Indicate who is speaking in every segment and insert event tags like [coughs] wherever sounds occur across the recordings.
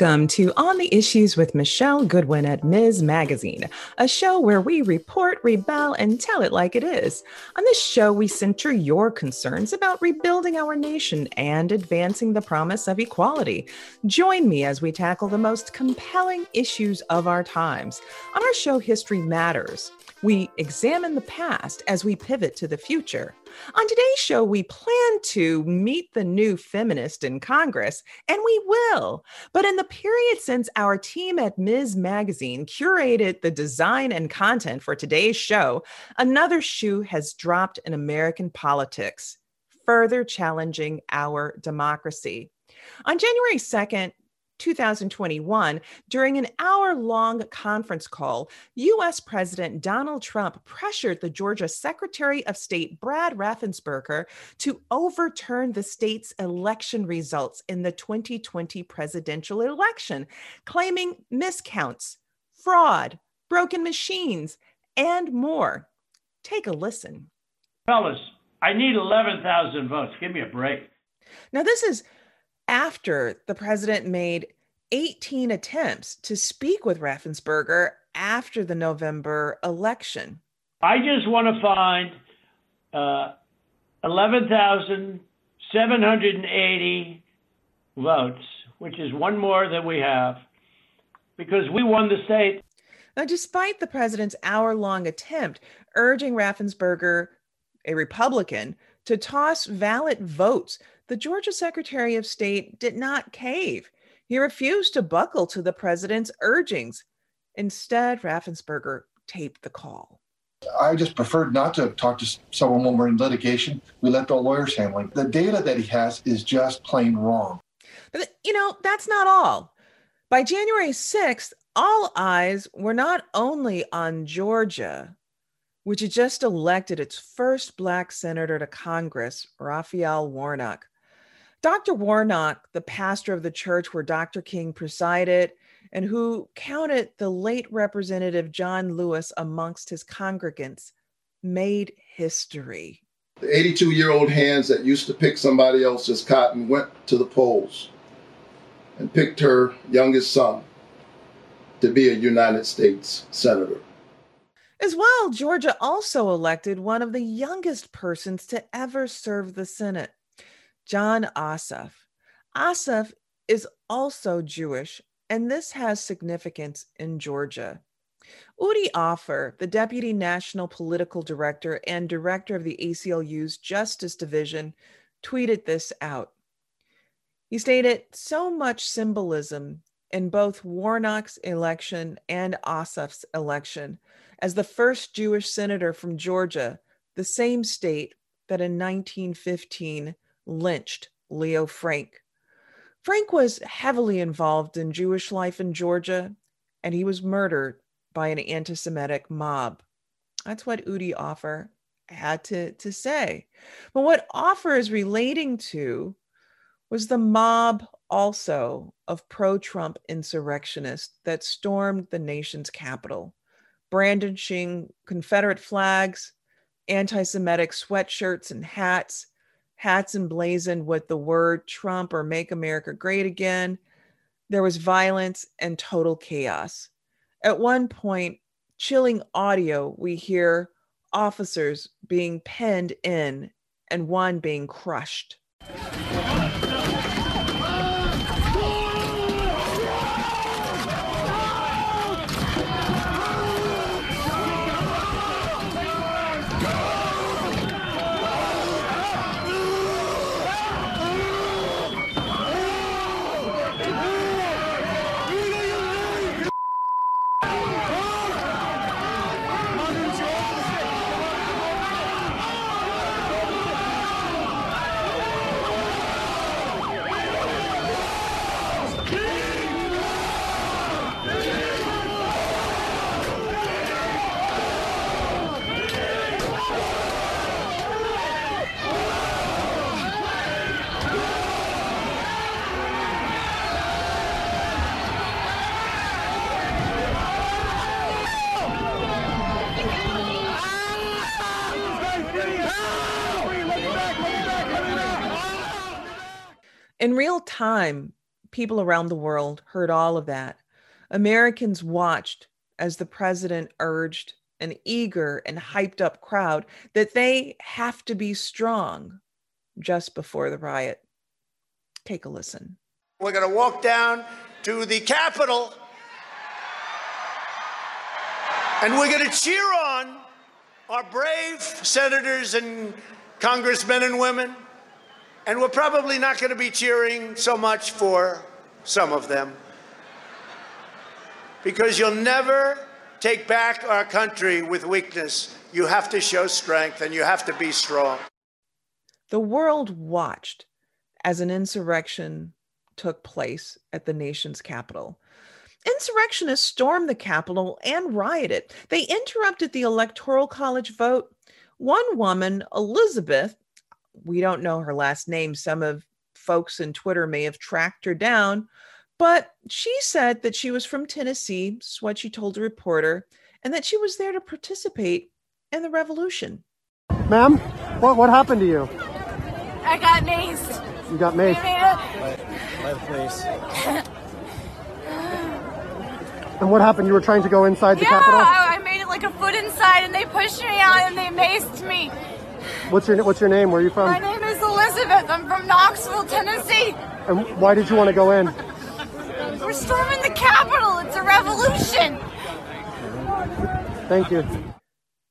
Speaker 1: Welcome to On the Issues with Michele Goodwin at Ms. Magazine, a show where we report, rebel, and tell it like it is. On this show, we center your concerns about rebuilding our nation and advancing the promise of equality. Join me as we tackle the most compelling issues of our times. On our show, History Matters. We examine the past as we pivot to the future. On today's show, we plan to meet the new feminist in Congress, and we will. But in the period since our team at Ms. Magazine curated the design and content for today's show, another shoe has dropped in American politics, further challenging our democracy. On January 2nd, 2021, during an hour long conference call, US President Donald Trump pressured the Georgia Secretary of State Brad Raffensperger to overturn the state's election results in the 2020 presidential election, claiming miscounts, fraud, broken machines, and more. Take a listen.
Speaker 2: Fellas, I need 11,000 votes. Give me a break.
Speaker 1: Now, this is after the president made 18 attempts to speak with Raffensperger after the November election.
Speaker 2: I just want to find uh, 11,780 votes, which is one more than we have, because we won the state.
Speaker 1: Now, despite the president's hour long attempt urging Raffensperger, a Republican, to toss valid votes the Georgia Secretary of State did not cave. He refused to buckle to the president's urgings. Instead, Raffensperger taped the call.
Speaker 3: I just preferred not to talk to someone when we're in litigation. We let the lawyers handle it. The data that he has is just plain wrong.
Speaker 1: But, you know, that's not all. By January 6th, all eyes were not only on Georgia, which had just elected its first Black senator to Congress, Raphael Warnock. Dr. Warnock, the pastor of the church where Dr. King presided, and who counted the late Representative John Lewis amongst his congregants, made history.
Speaker 4: The 82 year old hands that used to pick somebody else's cotton went to the polls and picked her youngest son to be a United States Senator.
Speaker 1: As well, Georgia also elected one of the youngest persons to ever serve the Senate. Jon Ossoff. Ossoff is also Jewish, and this has significance in Georgia. Udi Ofer, the Deputy National Political Director and Director of the ACLU's Justice Division, tweeted this out. He stated, So much symbolism in both Warnock's election and Ossoff's election as the first Jewish senator from Georgia, the same state that in 1915 lynched Leo Frank. Frank was heavily involved in Jewish life in Georgia, and he was murdered by an anti Semitic mob. That's what Udi Ofer had to, to say. But what Ofer is relating to was the mob also of pro Trump insurrectionists that stormed the nation's capital, brandishing Confederate flags, anti Semitic sweatshirts and hats, hats emblazoned with the word Trump or Make America Great Again. There was violence and total chaos. At one point, chilling audio, we hear officers being penned in and one being crushed. In real time, people around the world heard all of that. Americans watched as the president urged an eager and hyped up crowd that they have to be strong just before the riot. Take a listen.
Speaker 5: We're going to walk down to the Capitol and we're going to cheer on our brave senators and congressmen and women. And we're probably not going to be cheering so much for some of them because you'll never take back our country with weakness. You have to show strength and you have to be strong.
Speaker 1: The world watched as an insurrection took place at the nation's capital. Insurrectionists stormed the Capitol and rioted. They interrupted the Electoral College vote. One woman, Elizabeth, we don't know her last name. Some of folks in Twitter may have tracked her down, but she said that she was from Tennessee, is what she told a reporter, and that she was there to participate in the revolution.
Speaker 6: Ma'am, what, what happened to you?
Speaker 7: I got maced.
Speaker 6: You got maced?
Speaker 7: By the police.
Speaker 6: And what happened? You were trying to go inside the
Speaker 7: yeah,
Speaker 6: Capitol?
Speaker 7: I, I made it like a foot inside and they pushed me out and they maced me.
Speaker 6: What's your What's your name? Where are you from?
Speaker 7: My name is Elizabeth. I'm from Knoxville, Tennessee.
Speaker 6: And why did you want to go in?
Speaker 7: We're storming the Capitol. It's a revolution.
Speaker 6: Thank you.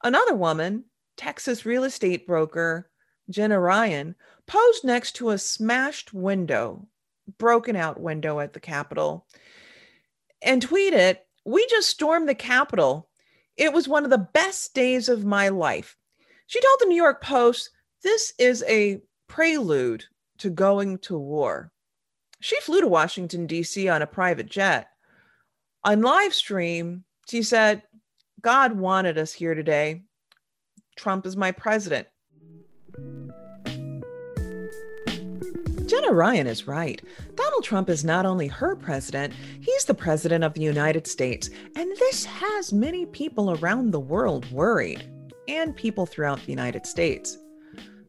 Speaker 1: Another woman, Texas real estate broker Jenna Ryan, posed next to a smashed window, broken out window at the Capitol and tweeted, We just stormed the Capitol. It was one of the best days of my life. She told the New York Post, This is a prelude to going to war. She flew to Washington, D.C. on a private jet. On live stream, she said, God wanted us here today. Trump is my president. Jenna Ryan is right. Donald Trump is not only her president, he's the president of the United States. And this has many people around the world worried, and people throughout the United States.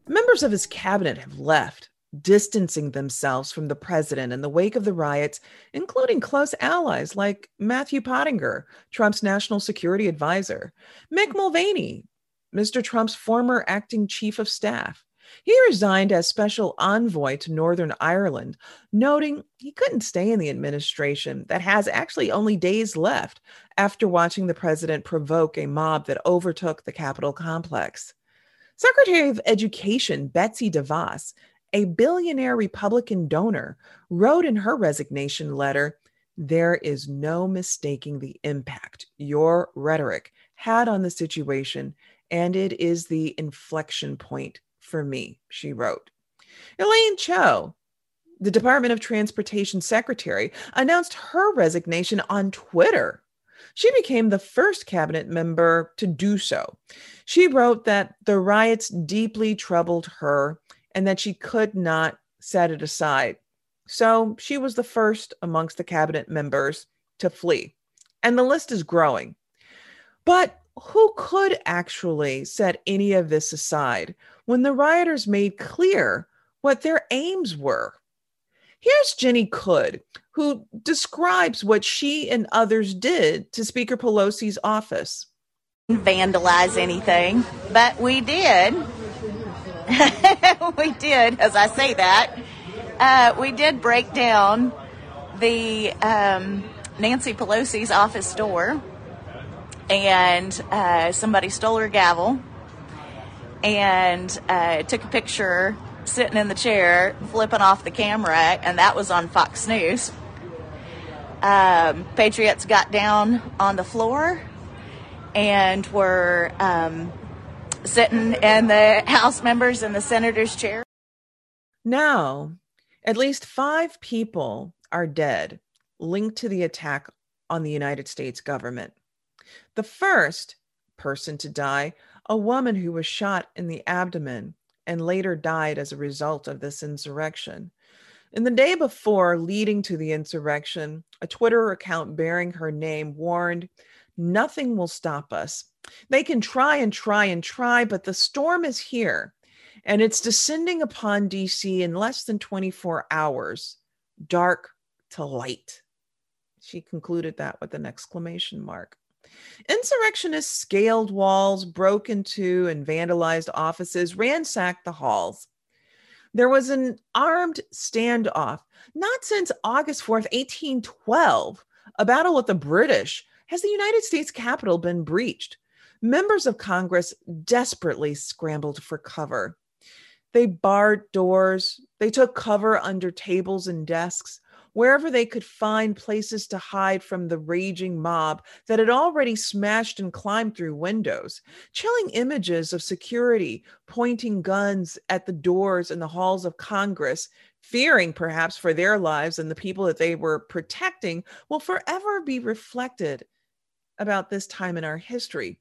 Speaker 1: Members of his cabinet have left, distancing themselves from the president in the wake of the riots, including close allies like Matthew Pottinger, Trump's national security advisor, Mick Mulvaney, Mr. Trump's former acting chief of staff, he resigned as special envoy to Northern Ireland, noting he couldn't stay in the administration that has actually only days left after watching the president provoke a mob that overtook the Capitol complex. Secretary of Education Betsy DeVos, a billionaire Republican donor, wrote in her resignation letter There is no mistaking the impact your rhetoric had on the situation, and it is the inflection point for me, she wrote. Elaine Chao, the Department of Transportation secretary, announced her resignation on Twitter. She became the first cabinet member to do so. She wrote that the riots deeply troubled her and that she could not set it aside. So she was the first amongst the cabinet members to flee. And the list is growing. But who could actually set any of this aside when the rioters made clear what their aims were? Here's Jenny Cudd, who describes what she and others did to Speaker Pelosi's office.
Speaker 8: Vandalize anything, but we did. [laughs] we did, as I say that. Uh, we did break down the um, Nancy Pelosi's office door and uh, somebody stole her gavel and uh, took a picture sitting in the chair, flipping off the camera, and that was on Fox News. Um, Patriots got down on the floor and were um, sitting in the House members and the senators' chair.
Speaker 1: Now, at least five people are dead linked to the attack on the United States government. The first person to die, a woman who was shot in the abdomen and later died as a result of this insurrection. In the day before leading to the insurrection, a Twitter account bearing her name warned, Nothing will stop us. They can try and try and try, but the storm is here and it's descending upon DC in less than 24 hours. Dark, to light. She concluded that with an exclamation mark. Insurrectionists scaled walls, broke into and vandalized offices, ransacked the halls. There was an armed standoff, not since August 4th, 1812, a battle with the British, has the United States Capitol been breached. Members of Congress desperately scrambled for cover. They barred doors, they took cover under tables and desks, wherever they could find places to hide from the raging mob that had already smashed and climbed through windows. Chilling images of security pointing guns at the doors in the halls of Congress, fearing perhaps for their lives and the people that they were protecting, will forever be reflected about this time in our history.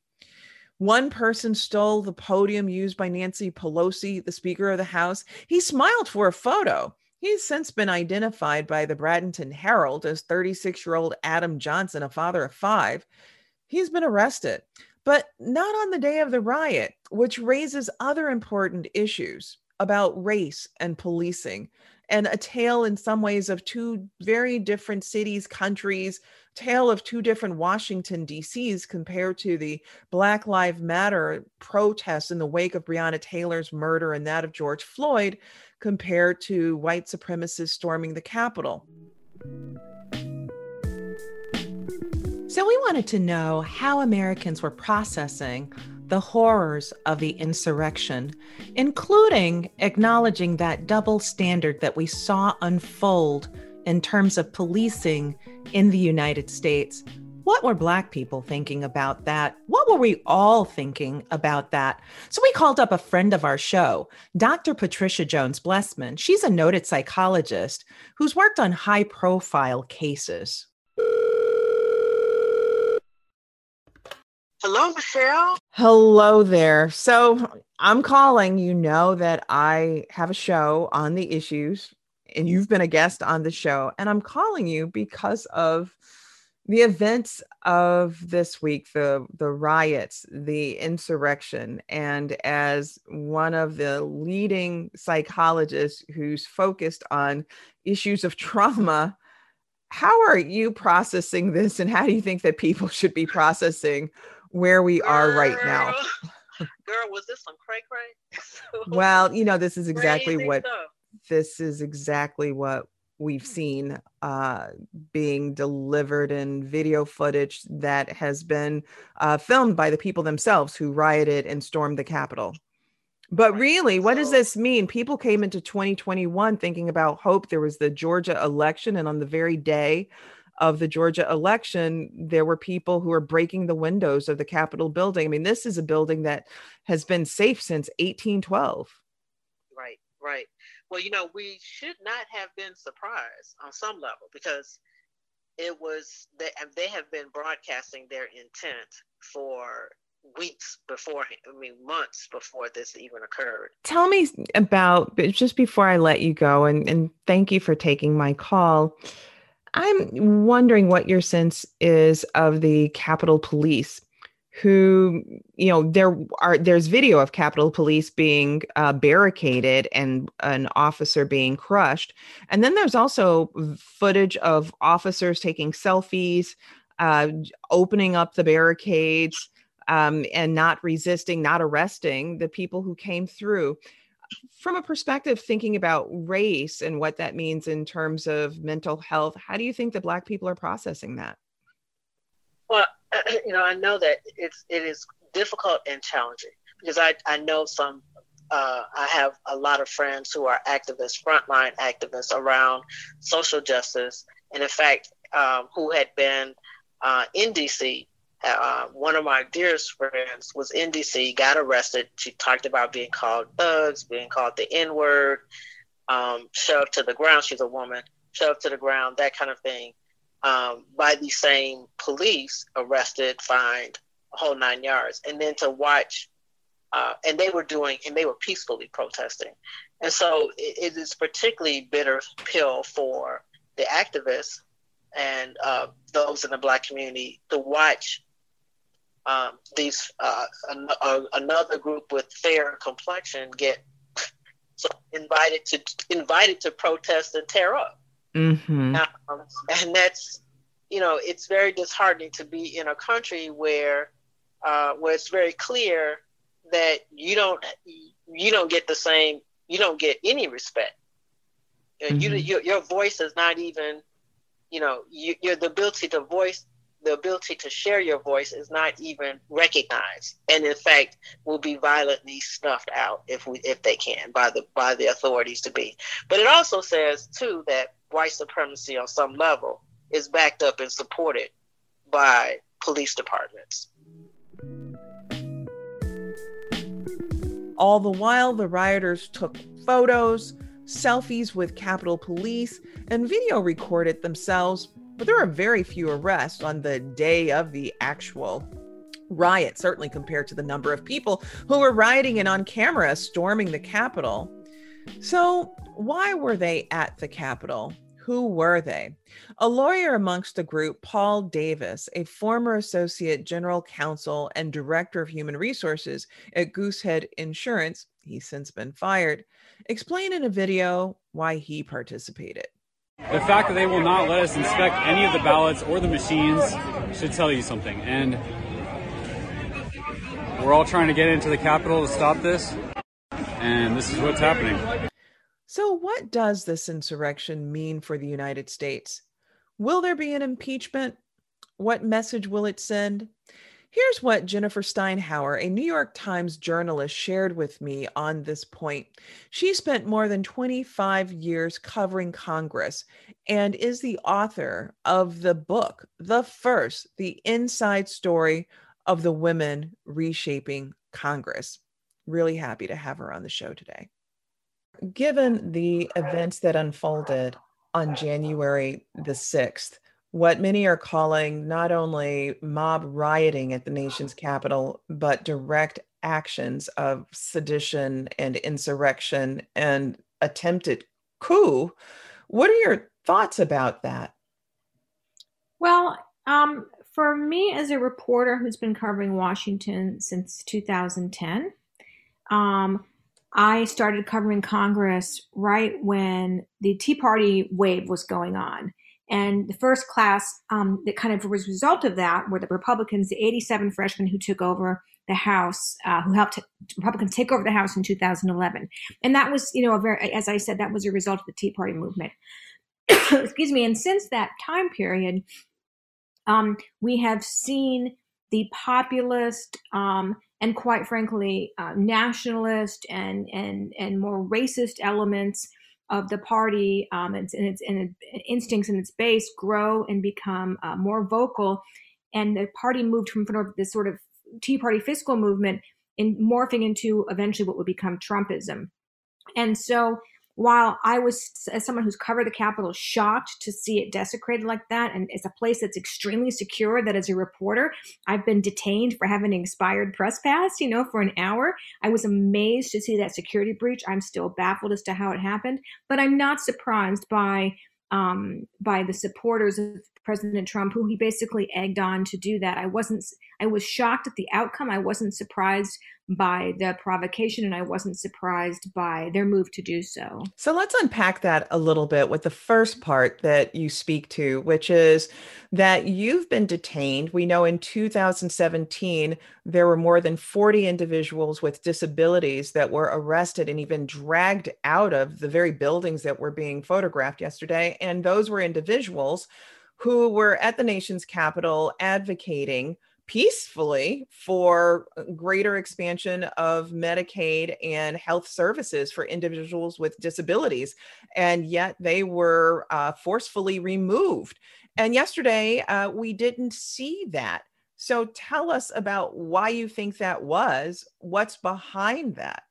Speaker 1: One person stole the podium used by Nancy Pelosi, the Speaker of the House. He smiled for a photo. He's since been identified by the Bradenton Herald as 36 year old Adam Johnson, a father of five. He's been arrested, but not on the day of the riot, which raises other important issues about race and policing and a tale in some ways of two very different cities, countries, tale of two different Washington, D.C.s compared to the Black Lives Matter protests in the wake of Breonna Taylor's murder and that of George Floyd, compared to white supremacists storming the Capitol. So, we wanted to know how Americans were processing the horrors of the insurrection, including acknowledging that double standard that we saw unfold in terms of policing in the United States. What were Black people thinking about that? What were we all thinking about that? So we called up a friend of our show, Dr. Patricia Jones Blessman. She's a noted psychologist who's worked on high profile cases.
Speaker 9: Hello, Michele.
Speaker 1: Hello there. So I'm calling. You know that I have a show on the issues and you've been a guest on the show. And I'm calling you because of the events of this week, the the riots, the insurrection, and as one of the leading psychologists who's focused on issues of trauma, how are you processing this, and how do you think that people should be processing where we
Speaker 9: girl,
Speaker 1: are right now?
Speaker 9: Girl, [laughs] was this some cray cray? [laughs]
Speaker 1: well, you know, this is exactly what
Speaker 9: stuff
Speaker 1: this is exactly what we've seen uh, being delivered in video footage that has been uh, filmed by the people themselves who rioted and stormed the Capitol. But really, what does this mean? People came into 2021 thinking about hope. There was the Georgia election, and on the very day of the Georgia election, there were people who were breaking the windows of the Capitol building. I mean, this is a building that has been safe since 1812.
Speaker 9: Right, right. Well, you know, we should not have been surprised on some level because it was they, and they have been broadcasting their intent for weeks before i mean months before this even occurred
Speaker 1: Tell me about just before I let you go, and, and thank you for taking my call. I'm wondering what your sense is of the Capitol Police who you know there are there's video of capitol police being uh, barricaded and an officer being crushed. And then there's also footage of officers taking selfies uh, opening up the barricades um, and not resisting not arresting the people who came through. From a perspective thinking about race and what that means in terms of mental health how do you think that black people are processing that?
Speaker 9: Well [clears throat] you know, I know that it's it is difficult and challenging because I I know some. Uh, I have a lot of friends who are activists, frontline activists around social justice, and in fact, um, who had been uh, in DC. Uh, one of my dearest friends was in DC, got arrested. She talked about being called thugs, being called the N word, um, shoved to the ground. She's a woman, shoved to the ground, that kind of thing um, by the same police, arrested, fined, a whole nine yards, and then to watch. Uh, and they were doing, and they were peacefully protesting, and so it, it is particularly bitter pill for the activists and uh, those in the Black community to watch um, these uh, an, uh, another group with fair complexion get [laughs] invited to invited to protest and tear up
Speaker 1: Mm-hmm.
Speaker 9: Um, and that's, you know, it's very disheartening to be in a country where, uh, where it's very clear that you don't, you don't get the same, you don't get any respect. Mm-hmm. You, your, your voice is not even, you know, you, your the ability to voice, the ability to share your voice is not even recognized, and in fact, will be violently snuffed out if we if they can by the by the authorities to be. But it also says too that white supremacy on some level is backed up and supported by police departments.
Speaker 1: All the while, the rioters took photos, selfies with Capitol Police, and video recorded themselves, but there are very few arrests on the day of the actual riot, certainly compared to the number of people who were rioting and on camera storming the Capitol. So, why were they at the Capitol? Who were they? A lawyer amongst the group, Paul Davis, a former associate general counsel and director of human resources at Goosehead Insurance, he's since been fired, explained in a video why he participated.
Speaker 10: The fact that they will not let us inspect any of the ballots or the machines should tell you something. And we're all trying to get into the Capitol to stop this, and this is what's happening.
Speaker 1: So, what does this insurrection mean for the United States? Will there be an impeachment? What message will it send? Here's what Jennifer Steinhauer, a New York Times journalist, shared with me on this point. She spent more than 25 years covering Congress and is the author of the book, The First, The Inside Story of the Women Reshaping Congress. Really happy to have her on the show today given the events that unfolded on January the 6th, what many are calling not only mob rioting at the nation's capital, but direct actions of sedition and insurrection and attempted coup. What are your thoughts about that?
Speaker 11: Well, um, for me as a reporter who's been covering Washington since 2010, um, I started covering Congress right when the Tea Party wave was going on. And the first class um, that kind of was a result of that were the Republicans, the 87 freshmen who took over the House, uh, who helped Republicans take over the House in 2011. And that was, you know, a very, as I said, that was a result of the Tea Party movement. [coughs] Excuse me. And since that time period, um, we have seen the populist um, and quite frankly, uh, nationalist and and and more racist elements of the party um, and, and, its, and instincts and its base grow and become uh, more vocal, and the party moved from sort of this sort of Tea Party fiscal movement in morphing into eventually what would become Trumpism. And so while I was, as someone who's covered the Capitol, shocked to see it desecrated like that, and it's a place that's extremely secure, that as a reporter, I've been detained for having an expired press pass, you know, for an hour. I was amazed to see that security breach. I'm still baffled as to how it happened, but I'm not surprised by um, by the supporters of President Trump, who he basically egged on to do that. I wasn't, I was shocked at the outcome. I wasn't surprised by the provocation and I wasn't surprised by their move to do so.
Speaker 1: So let's unpack that a little bit with the first part that you speak to, which is that you've been detained. We know in 2017, there were more than 40 individuals with disabilities that were arrested and even dragged out of the very buildings that were being photographed yesterday. And those were individuals who were at the nation's capital advocating peacefully for greater expansion of Medicaid and health services for individuals with disabilities. And yet they were uh, forcefully removed. And yesterday, uh, we didn't see that. So tell us about why you think that was. What's behind that?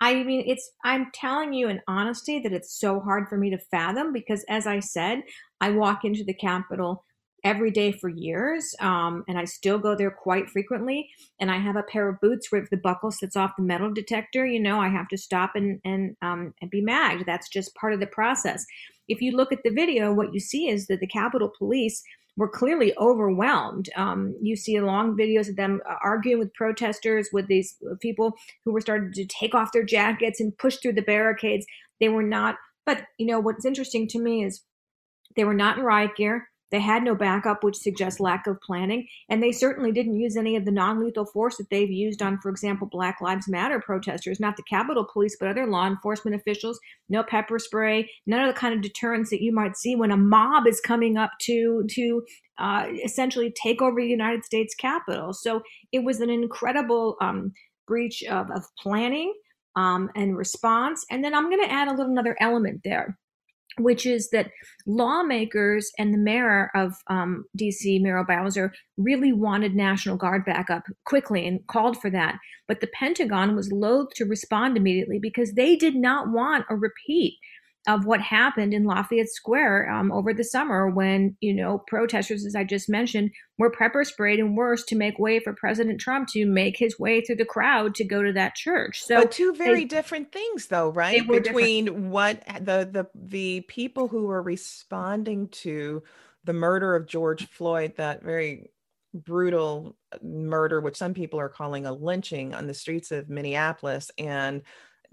Speaker 11: I mean, it's, I'm telling you in honesty that it's so hard for me to fathom because, as I said, I walk into the Capitol every day for years, um, and I still go there quite frequently. And I have a pair of boots where if the buckle sits off the metal detector, you know, I have to stop and and um, and be magged. That's just part of the process. If you look at the video, what you see is that the Capitol Police were clearly overwhelmed. Um, you see long videos of them uh, arguing with protesters, with these people who were starting to take off their jackets and push through the barricades. They were not But you know what's interesting to me is they were not in riot gear. They had no backup, which suggests lack of planning. And they certainly didn't use any of the non lethal force that they've used on, for example, Black Lives Matter protesters, not the Capitol Police, but other law enforcement officials. No pepper spray, none of the kind of deterrence that you might see when a mob is coming up to, to uh, essentially take over the United States Capitol. So it was an incredible um, breach of, of planning um, and response. And then I'm going to add a little another element there which is that lawmakers and the mayor of um, DC, Muriel Bowser, really wanted National Guard backup quickly and called for that. But the Pentagon was loath to respond immediately because they did not want a repeat of what happened in Lafayette Square um, over the summer when, you know, protesters, as I just mentioned, were pepper sprayed and worse to make way for President Trump to make his way through the crowd to go to that church. So
Speaker 1: but two very they, different things though, right? Between different. what the the the people who were responding to the murder of George Floyd, that very brutal murder, which some people are calling a lynching on the streets of Minneapolis, and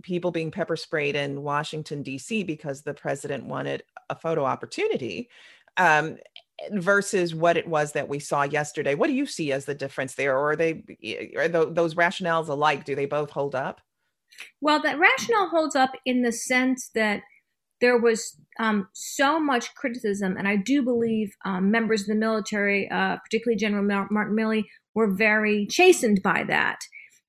Speaker 1: people being pepper sprayed in Washington, D.C., because the president wanted a photo opportunity. Um, versus what it was that we saw yesterday. What do you see as the difference there, or are they are those rationales alike? Do they both hold up?
Speaker 11: Well, that rationale holds up in the sense that there was um, so much criticism, and I do believe um, members of the military, uh, particularly General Martin Milley, were very chastened by that.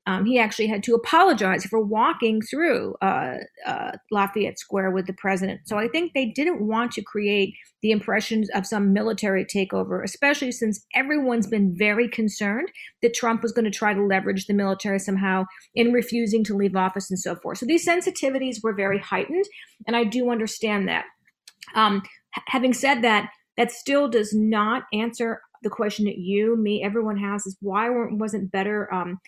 Speaker 11: Um, he actually had to apologize for walking through uh, uh, Lafayette Square with the president. So I think they didn't want to create the impressions of some military takeover, especially since everyone's been very concerned that Trump was going to try to leverage the military somehow in refusing to leave office and so forth. So these sensitivities were very heightened, and I do understand that. Um, having said that, that still does not answer the question that you, me, everyone has is why wasn't better um,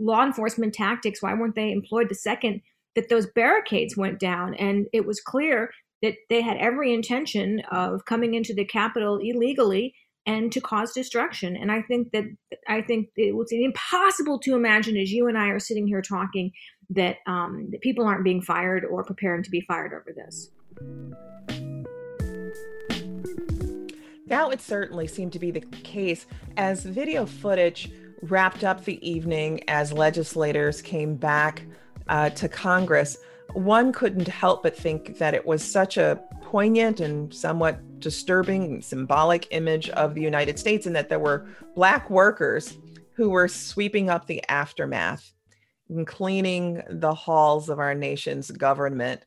Speaker 11: law enforcement tactics why weren't they employed the second that those barricades went down? And it was clear that they had every intention of coming into the capitol illegally and to cause destruction. And i think that i think it was impossible to imagine as you and i are sitting here talking that um, that people aren't being fired or preparing to be fired over this.
Speaker 1: That would certainly seem to be the case as video footage wrapped up the evening as legislators came back uh, to Congress, one couldn't help but think that it was such a poignant and somewhat disturbing symbolic image of the United States, and that there were Black workers who were sweeping up the aftermath and cleaning the halls of our nation's government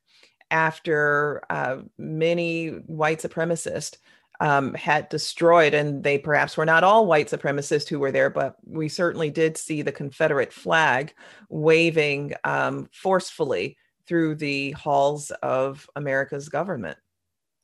Speaker 1: after uh, many white supremacists um, had destroyed, and they perhaps were not all white supremacists who were there, but we certainly did see the Confederate flag waving um, forcefully through the halls of America's government.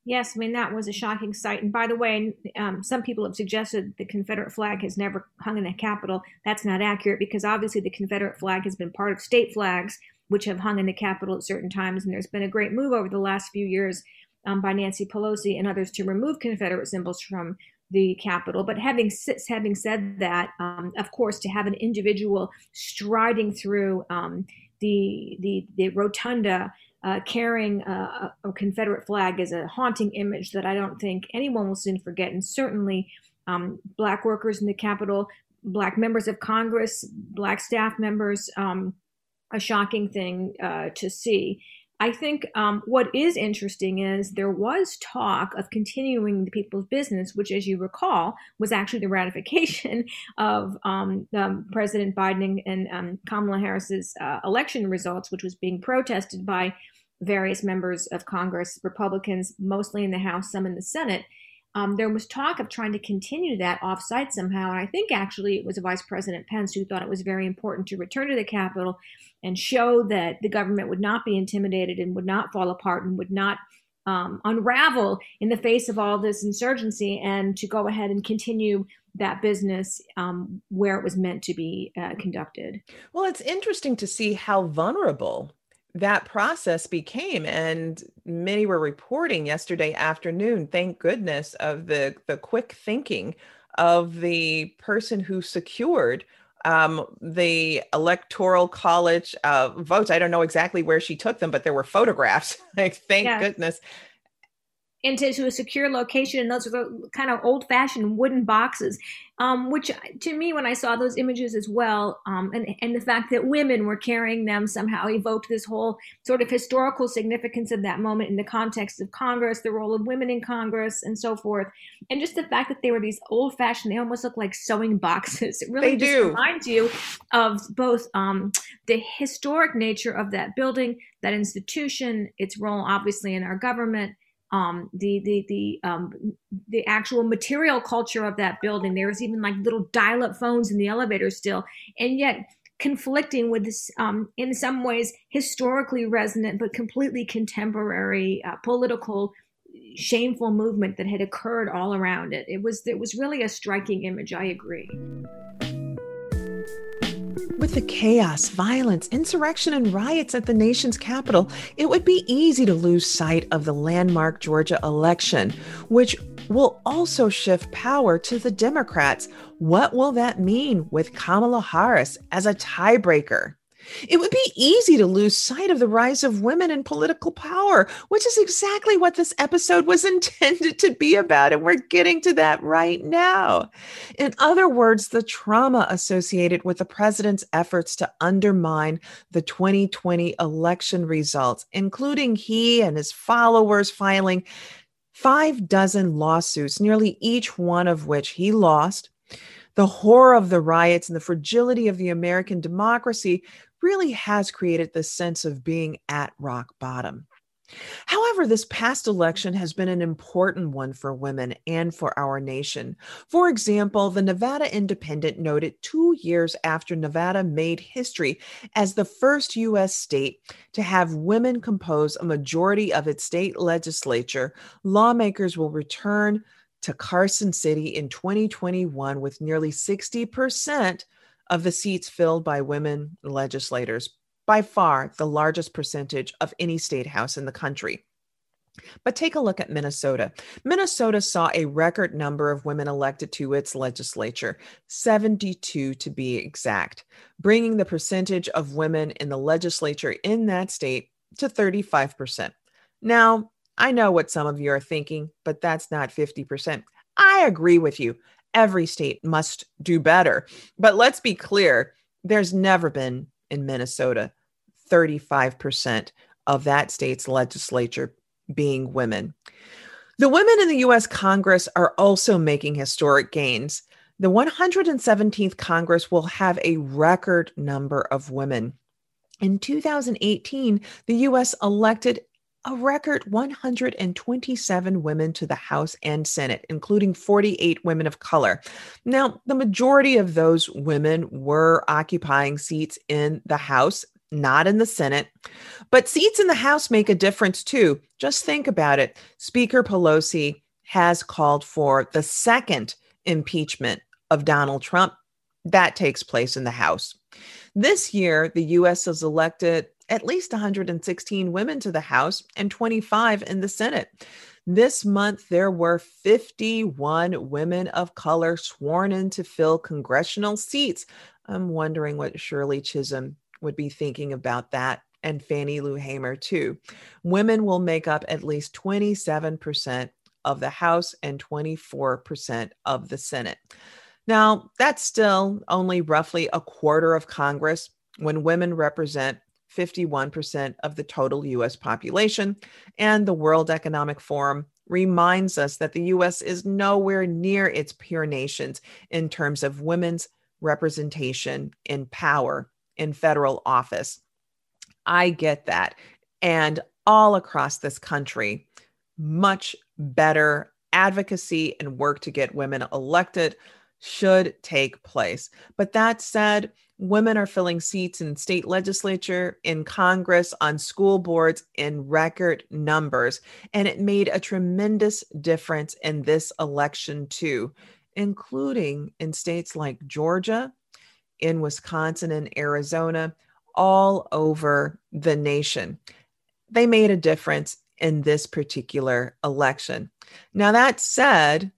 Speaker 11: Yes, I mean that was a shocking sight. And by the way, um, some people have suggested the Confederate flag has never hung in the Capitol. That's not accurate because obviously the Confederate flag has been part of state flags, which have hung in the Capitol at certain times. And there's been a great move over the last few years um, by Nancy Pelosi and others to remove Confederate symbols from the Capitol. But having having said that, um, of course, to have an individual striding through um, the, the the rotunda. Uh, carrying a, a, Confederate flag is a haunting image that I don't think anyone will soon forget. And certainly, um, black workers in the Capitol, black members of Congress, black staff members, um, a shocking thing uh, to see. I think um, what is interesting is there was talk of continuing the people's business, which, as you recall, was actually the ratification [laughs] of um, President Biden and um, Kamala Harris's uh, election results, which was being protested by various members of Congress, Republicans, mostly in the House, some in the Senate. Um, there was talk of trying to continue that offsite somehow. And I think actually it was Vice President Pence who thought it was very important to return to the Capitol and show that the government would not be intimidated and would not fall apart and would not um, unravel in the face of all this insurgency and to go ahead and continue that business um, where it was meant to be uh, conducted.
Speaker 1: Well, it's interesting to see how vulnerable that process became and many were reporting yesterday afternoon thank goodness of the the quick thinking of the person who secured um, the electoral college uh, votes. I don't know exactly where she took them, but there were photographs. [laughs] like, thank
Speaker 11: Yeah.
Speaker 1: goodness.
Speaker 11: Into to a secure location and those are the kind of old fashioned wooden boxes um, which to me when i saw those images as well um, and, and the fact that women were carrying them somehow evoked this whole sort of historical significance of that moment in the context of congress the role of women in congress and so forth and just the fact that they were these old fashioned they almost look like sewing [laughs] boxes it really
Speaker 1: They
Speaker 11: just
Speaker 1: do.
Speaker 11: reminds you of both um, the historic nature of that building that institution its role obviously in our government um, the the the um, the actual material culture of that building. There was even like little dial-up phones in the elevator still, and yet conflicting with this, um, in some ways, historically resonant but completely contemporary uh, political shameful movement that had occurred all around it. It was it was really a striking image. I agree.
Speaker 1: With the chaos, violence, insurrection, and riots at the nation's capital, it would be easy to lose sight of the landmark Georgia election, which will also shift power to the Democrats. What will that mean with Kamala Harris as a tiebreaker? It would be easy to lose sight of the rise of women in political power, which is exactly what this episode was [laughs] intended to be about. And we're getting to that right now. In other words, the trauma associated with the president's efforts to undermine the 2020 election results, including he and his followers filing five dozen lawsuits, nearly each one of which he lost. The horror of the riots and the fragility of the American democracy really has created this sense of being at rock bottom. However, this past election has been an important one for women and for our nation. For example, the Nevada Independent noted two years after Nevada made history as the first U.S. state to have women compose a majority of its state legislature, lawmakers will return to Carson City in 2021 with nearly 60% of the seats filled by women legislators, by far the largest percentage of any state house in the country. But take a look at Minnesota. Minnesota saw a record number of women elected to its legislature, 72 to be exact, bringing the percentage of women in the legislature in that state to 35%. Now, I know what some of you are thinking, but that's not 50%. I agree with you. Every state must do better. But let's be clear there's never been in Minnesota 35% of that state's legislature being women. The women in the US Congress are also making historic gains. The 117th Congress will have a record number of women. In 2018, the US elected a record 127 women to the House and Senate, including 48 women of color. Now, the majority of those women were occupying seats in the House, not in the Senate. But seats in the House make a difference too. Just think about it. Speaker Pelosi has called for the second impeachment of Donald Trump. That takes place in the House. This year, the U.S. has elected at least 116 women to the House and 25 in the Senate. This month, there were 51 women of color sworn in to fill congressional seats. I'm wondering what Shirley Chisholm would be thinking about that, and Fannie Lou Hamer, too. Women will make up at least 27% of the House and 24% of the Senate. Now, that's still only roughly a quarter of Congress when women represent 51% of the total US population. And the World Economic Forum reminds us that the US is nowhere near its peer nations in terms of women's representation in power in federal office. I get that. And all across this country, much better advocacy and work to get women elected should take place. But that said, women are filling seats in state legislature, in Congress, on school boards in record numbers. And it made a tremendous difference in this election, too, including in states like Georgia, in Wisconsin, and Arizona, all over the nation. They made a difference in this particular election. Now, that said,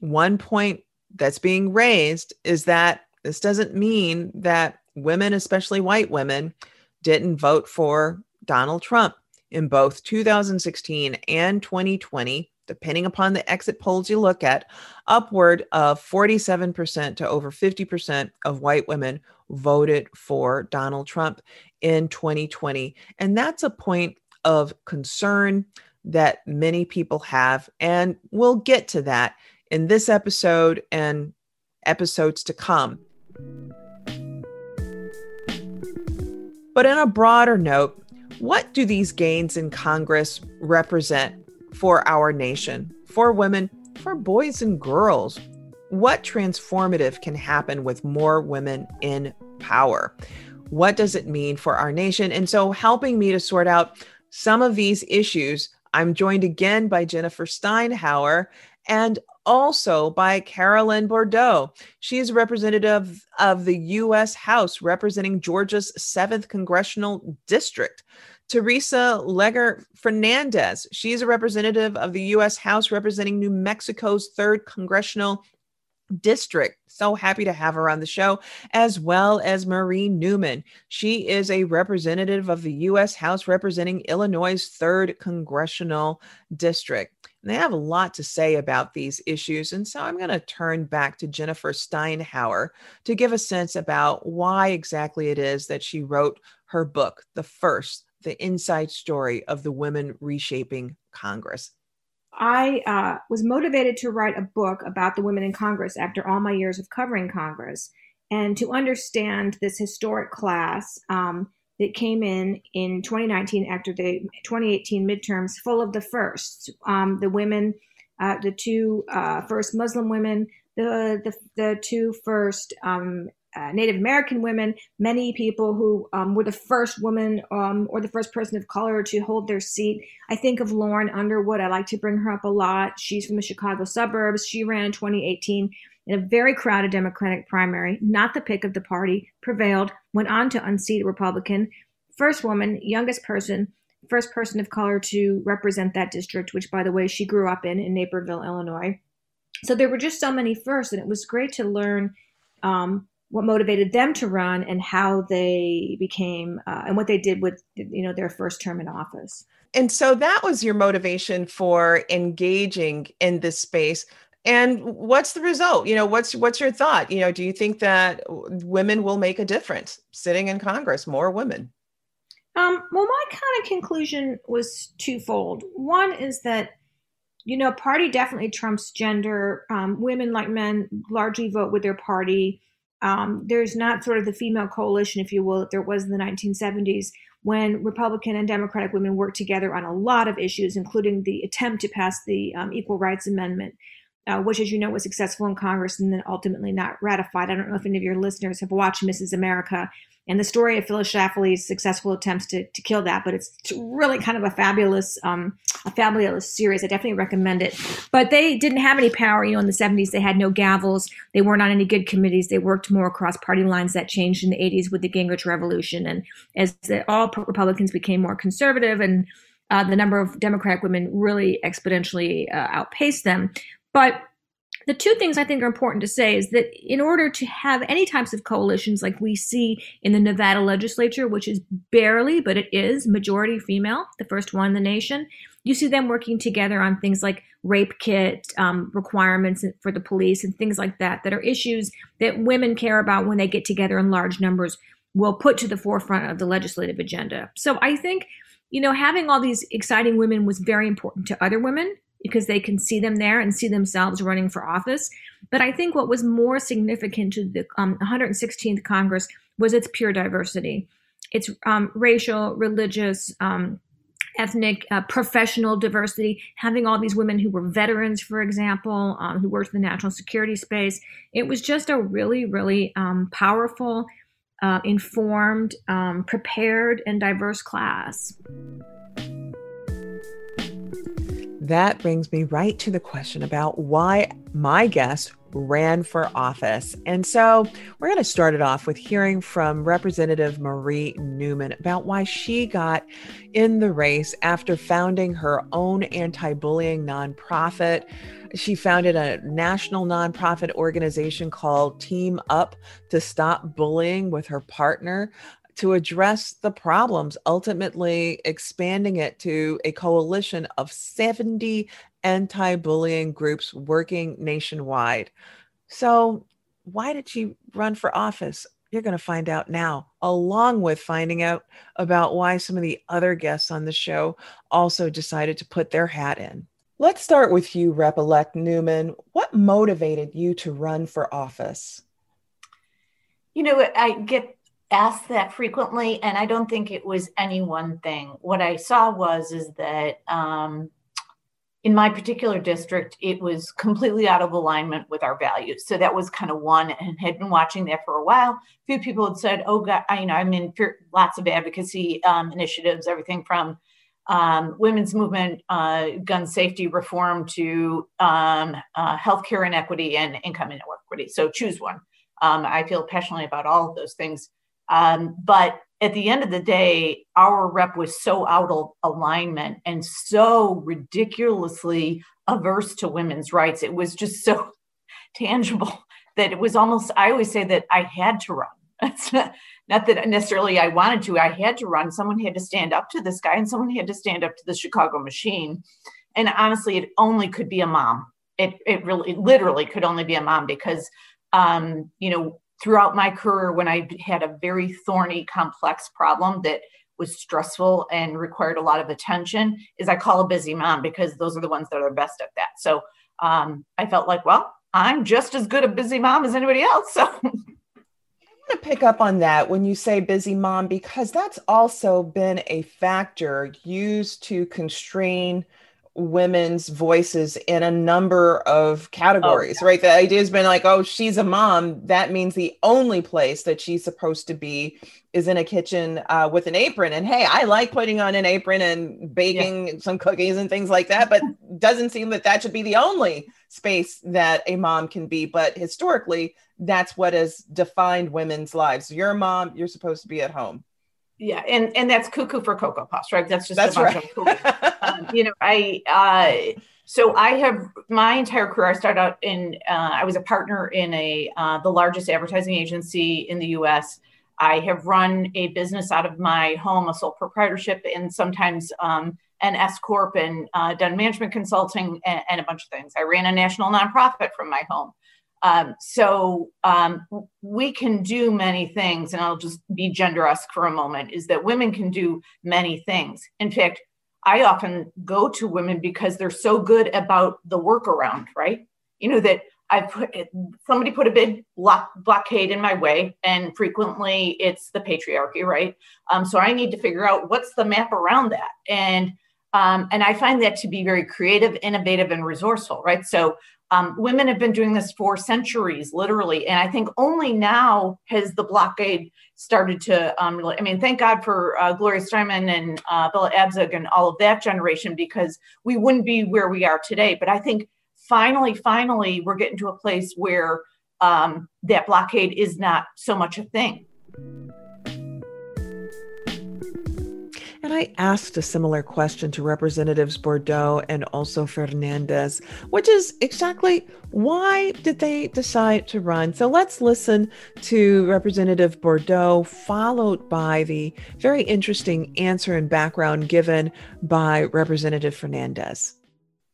Speaker 1: one point that's being raised is that This doesn't mean that women, especially white women, didn't vote for Donald Trump in both 2016 and 2020 depending upon the exit polls you look at, upward of 47% to over 50% of white women voted for Donald Trump in 2020. And that's a point of concern that many people have. And we'll get to that in this episode and episodes to come. But on a broader note, what do these gains in Congress represent for our nation, for women, for boys and girls. What transformative can happen with more women in power? What does it mean for our nation? And so, helping me to sort out some of these issues, I'm joined again by Jennifer Steinhauer and also by Carolyn Bourdeaux. She is a representative of the U.S. House representing Georgia's 7th Congressional District. Teresa Leger Fernandez. She is a representative of the U.S. House representing New Mexico's 3rd Congressional District. So happy to have her on the show, as well as Marie Newman. She is a representative of the U.S. House representing Illinois' 3rd Congressional District. And they have a lot to say about these issues. And so I'm going to turn back to Jennifer Steinhauer to give a sense about why exactly it is that she wrote her book, The First the inside story of the women reshaping Congress?
Speaker 11: I uh, was motivated to write a book about the women in Congress after all my years of covering Congress and to understand this historic class um, that came in in 2019 after the 2018 midterms, full of the firsts, um, the women, uh, the two uh, first Muslim women, the, the, the two first um, uh, Native American women, many people who um, were the first woman um, or the first person of color to hold their seat. I think of Lauren Underwood. I like to bring her up a lot. She's from the Chicago suburbs. She ran in 2018 in a very crowded Democratic primary, not the pick of the party, prevailed, went on to unseat a Republican. First woman, youngest person, first person of color to represent that district, which, by the way, she grew up in, in Naperville, Illinois. So there were just so many firsts, and it was great to learn um, what motivated them to run and how they became uh, and what they did with you know their first term in office.
Speaker 1: And so that was your motivation for engaging in this space. And what's the result? You know what's what's your thought? You know do you think that women will make a difference sitting in congress more women?
Speaker 11: Um, well my kind of conclusion was twofold. One is that you know party definitely trumps gender. Um, women like men largely vote with their party um, there's not sort of the female coalition, if you will, that there was in the 1970s when Republican and Democratic women worked together on a lot of issues, including the attempt to pass the um, Equal Rights Amendment, uh, which, as you know, was successful in Congress and then ultimately not ratified. I don't know if any of your listeners have watched Mrs. America and the story of Phyllis Schlafly's successful attempts to, to kill that. But it's really kind of a fabulous, um, a fabulous series. I definitely recommend it. But they didn't have any power. You know, in the 70s, they had no gavels. They weren't on any good committees. They worked more across party lines. That changed in the 80s with the Gingrich Revolution. And as the, all Republicans became more conservative and uh, the number of Democratic women really exponentially uh, outpaced them. But the two things I think are important to say is that in order to have any types of coalitions like we see in the Nevada legislature, which is barely, but it is majority female, the first one in the nation, you see them working together on things like rape kit um, requirements for the police and things like that, that are issues that women care about when they get together in large numbers, will put to the forefront of the legislative agenda. So I think, you know, having all these exciting women was very important to other women because they can see them there and see themselves running for office. But I think what was more significant to the um, 116th Congress was its pure diversity, its um, racial, religious, um, ethnic, uh, professional diversity, having all these women who were veterans, for example, um, who worked in the national security space. It was just a really, really um, powerful, uh, informed, um, prepared, and diverse class.
Speaker 1: That brings me right to the question about why my guest ran for office. And so we're going to start it off with hearing from Representative Marie Newman about why she got in the race after founding her own anti bullying nonprofit. She founded a national nonprofit organization called Team Up to Stop Bullying with her partner to address the problems, ultimately expanding it to a coalition of 70 anti bullying groups working nationwide. So, why did she run for office? You're going to find out now, along with finding out about why some of the other guests on the show also decided to put their hat in. Let's start with you, Rep elect Newman. What motivated you to run for office?
Speaker 12: You know, I get asked that frequently, and I don't think it was any one thing. What I saw was is that um, in my particular district, it was completely out of alignment with our values. So that was kind of one, and had been watching that for a while. A few people had said, "Oh, God, I, you know, I'm in lots of advocacy um, initiatives, everything from." Um, women's movement, uh, gun safety reform to um, uh, healthcare inequity and income inequity. So choose one. Um, I feel passionately about all of those things. Um, but at the end of the day, our rep was so out of alignment and so ridiculously averse to women's rights. It was just so [laughs] tangible that it was almost, I always say that I had to run. [laughs] It's not, not that necessarily I wanted to, I had to run. Someone had to stand up to this guy and someone had to stand up to the Chicago machine. And honestly, it only could be a mom. It, it really, it literally could only be a mom because, um, you know, throughout my career when I had a very thorny, complex problem that was stressful and required a lot of attention is I call a busy mom because those are the ones that are best at that. So um, I felt like, well, I'm just as good a busy mom as anybody else. So [laughs] I
Speaker 1: want to pick up on that when you say busy mom, because that's also been a factor used to constrain women's voices in a number of categories, oh, yeah. right? The idea has been like, oh, she's a mom. That means the only place that she's supposed to be is in a kitchen uh, with an apron. And hey, I like putting on an apron and baking yeah. some cookies and things like that, but [laughs] doesn't seem that that should be the only space that a mom can be. But historically, that's what has defined women's lives. You're a mom, you're supposed to be at home
Speaker 12: yeah and and that's cuckoo for cocoa puffs right that's just that's right. [laughs] um, you know i uh so i have my entire career i started out in uh, i was a partner in a uh, the largest advertising agency in the us i have run a business out of my home a sole proprietorship and sometimes um, an S corp and uh, done management consulting and, and, a bunch of things. I ran a national nonprofit from my home. Um, so um, we can do many things, and I'll just be gender-esque for a moment, is that women can do many things. In fact, I often go to women because they're so good about the workaround, right? You know, that I put somebody put a big block, blockade in my way, and frequently it's the patriarchy, right? Um, so I need to figure out what's the map around that. And um, and I find that to be very creative, innovative, and resourceful, right? So um, women have been doing this for centuries, literally. And I think only now has the blockade started to, um, I mean, thank God for uh, Gloria Steinem and uh, Bella Abzug and all of that generation, because we wouldn't be where we are today. But I think finally, finally, we're getting to a place where um, that blockade is not so much a thing.
Speaker 1: And I asked a similar question to Representatives Bourdeaux and also Fernandez, which is exactly why did they decide to run? So let's listen to Representative Bourdeaux, followed by the very interesting answer and background given by Representative Fernandez.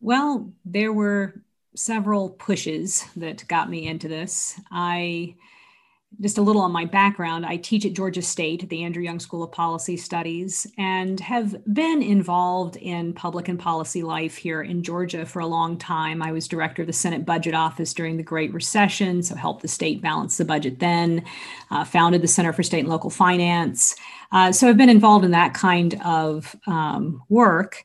Speaker 13: Well, there were several pushes that got me into this. I just a little on my background, I teach at Georgia State at the Andrew Young School of Policy Studies and have been involved in public and policy life here in Georgia for a long time. I was director of the Senate Budget Office during the Great Recession, so helped the state balance the budget then, uh, founded the Center for State and Local Finance. Uh, so I've been involved in that kind of um, work.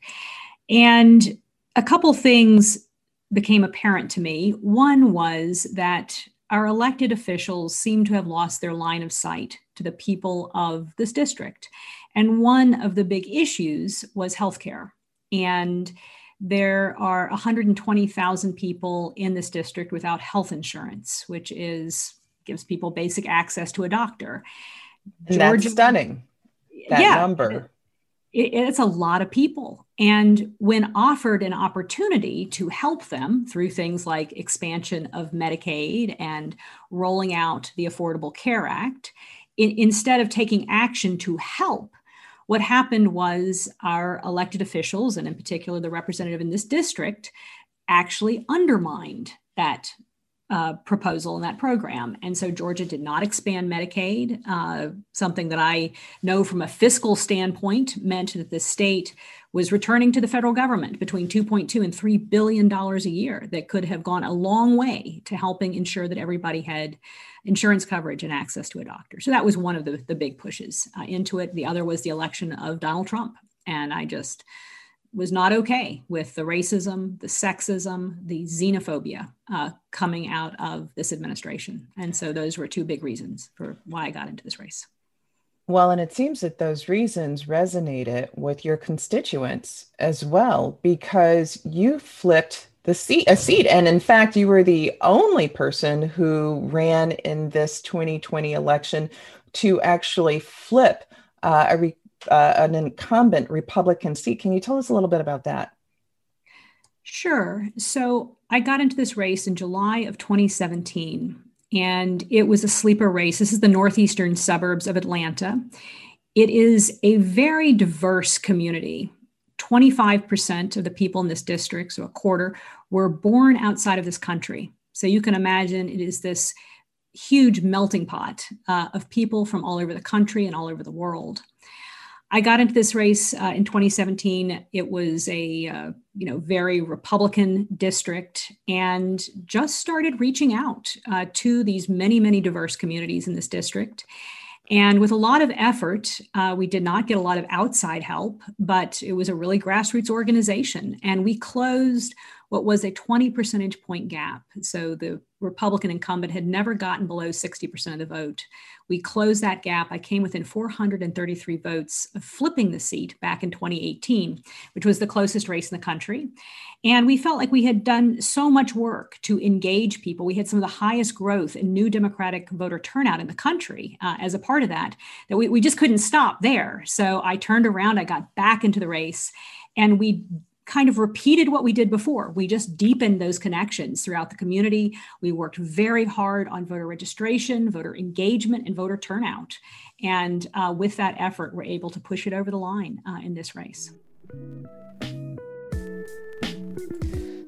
Speaker 13: And a couple things became apparent to me. One was that our elected officials seem to have lost their line of sight to the people of this district. And one of the big issues was healthcare. And there are 120,000 people in this district without health insurance, which is gives people basic access to a doctor.
Speaker 1: And Georgia, that's stunning. That yeah, number.
Speaker 13: It, it's a lot of people. And when offered an opportunity to help them through things like expansion of Medicaid and rolling out the Affordable Care Act, in, instead of taking action to help, what happened was our elected officials, and in particular the representative in this district, actually undermined that uh, proposal in that program. And so Georgia did not expand Medicaid, uh, something that I know from a fiscal standpoint meant that the state was returning to the federal government between 2.2 and 3 billion dollars a year that could have gone a long way to helping ensure that everybody had insurance coverage and access to a doctor. So that was one of the, the big pushes uh, into it. The other was the election of Donald Trump. And I just was not okay with the racism, the sexism, the xenophobia uh, coming out of this administration. And so those were two big reasons for why I got into this race.
Speaker 1: Well, and it seems that those reasons resonated with your constituents as well, because you flipped the seat, a seat. And in fact, you were the only person who ran in this 2020 election to actually flip uh, a, re- uh, an incumbent Republican seat. Can you tell us a little bit about that?
Speaker 13: Sure. So I got into this race in July of 2017, and it was a sleeper race. This is the northeastern suburbs of Atlanta. It is a very diverse community. 25% of the people in this district, so a quarter, were born outside of this country. So you can imagine it is this huge melting pot uh, of people from all over the country and all over the world. I got into this race uh, in 2017. It was a uh, you know very Republican district, and just started reaching out uh, to these many many diverse communities in this district. And with a lot of effort, uh, we did not get a lot of outside help, but it was a really grassroots organization, and we closed what was a 20 percentage point gap. So the Republican incumbent had never gotten below 60% of the vote. We closed that gap. I came within 433 votes of flipping the seat back in 2018, which was the closest race in the country. And we felt like we had done so much work to engage people. We had some of the highest growth in new Democratic voter turnout in the country uh, as a part of that, that we, we just couldn't stop there. So I turned around, I got back into the race, and we kind of repeated what we did before. We just deepened those connections throughout the community. We worked very hard on voter registration, voter engagement, and voter turnout. And uh, with that effort, we're able to push it over the line uh, in this race.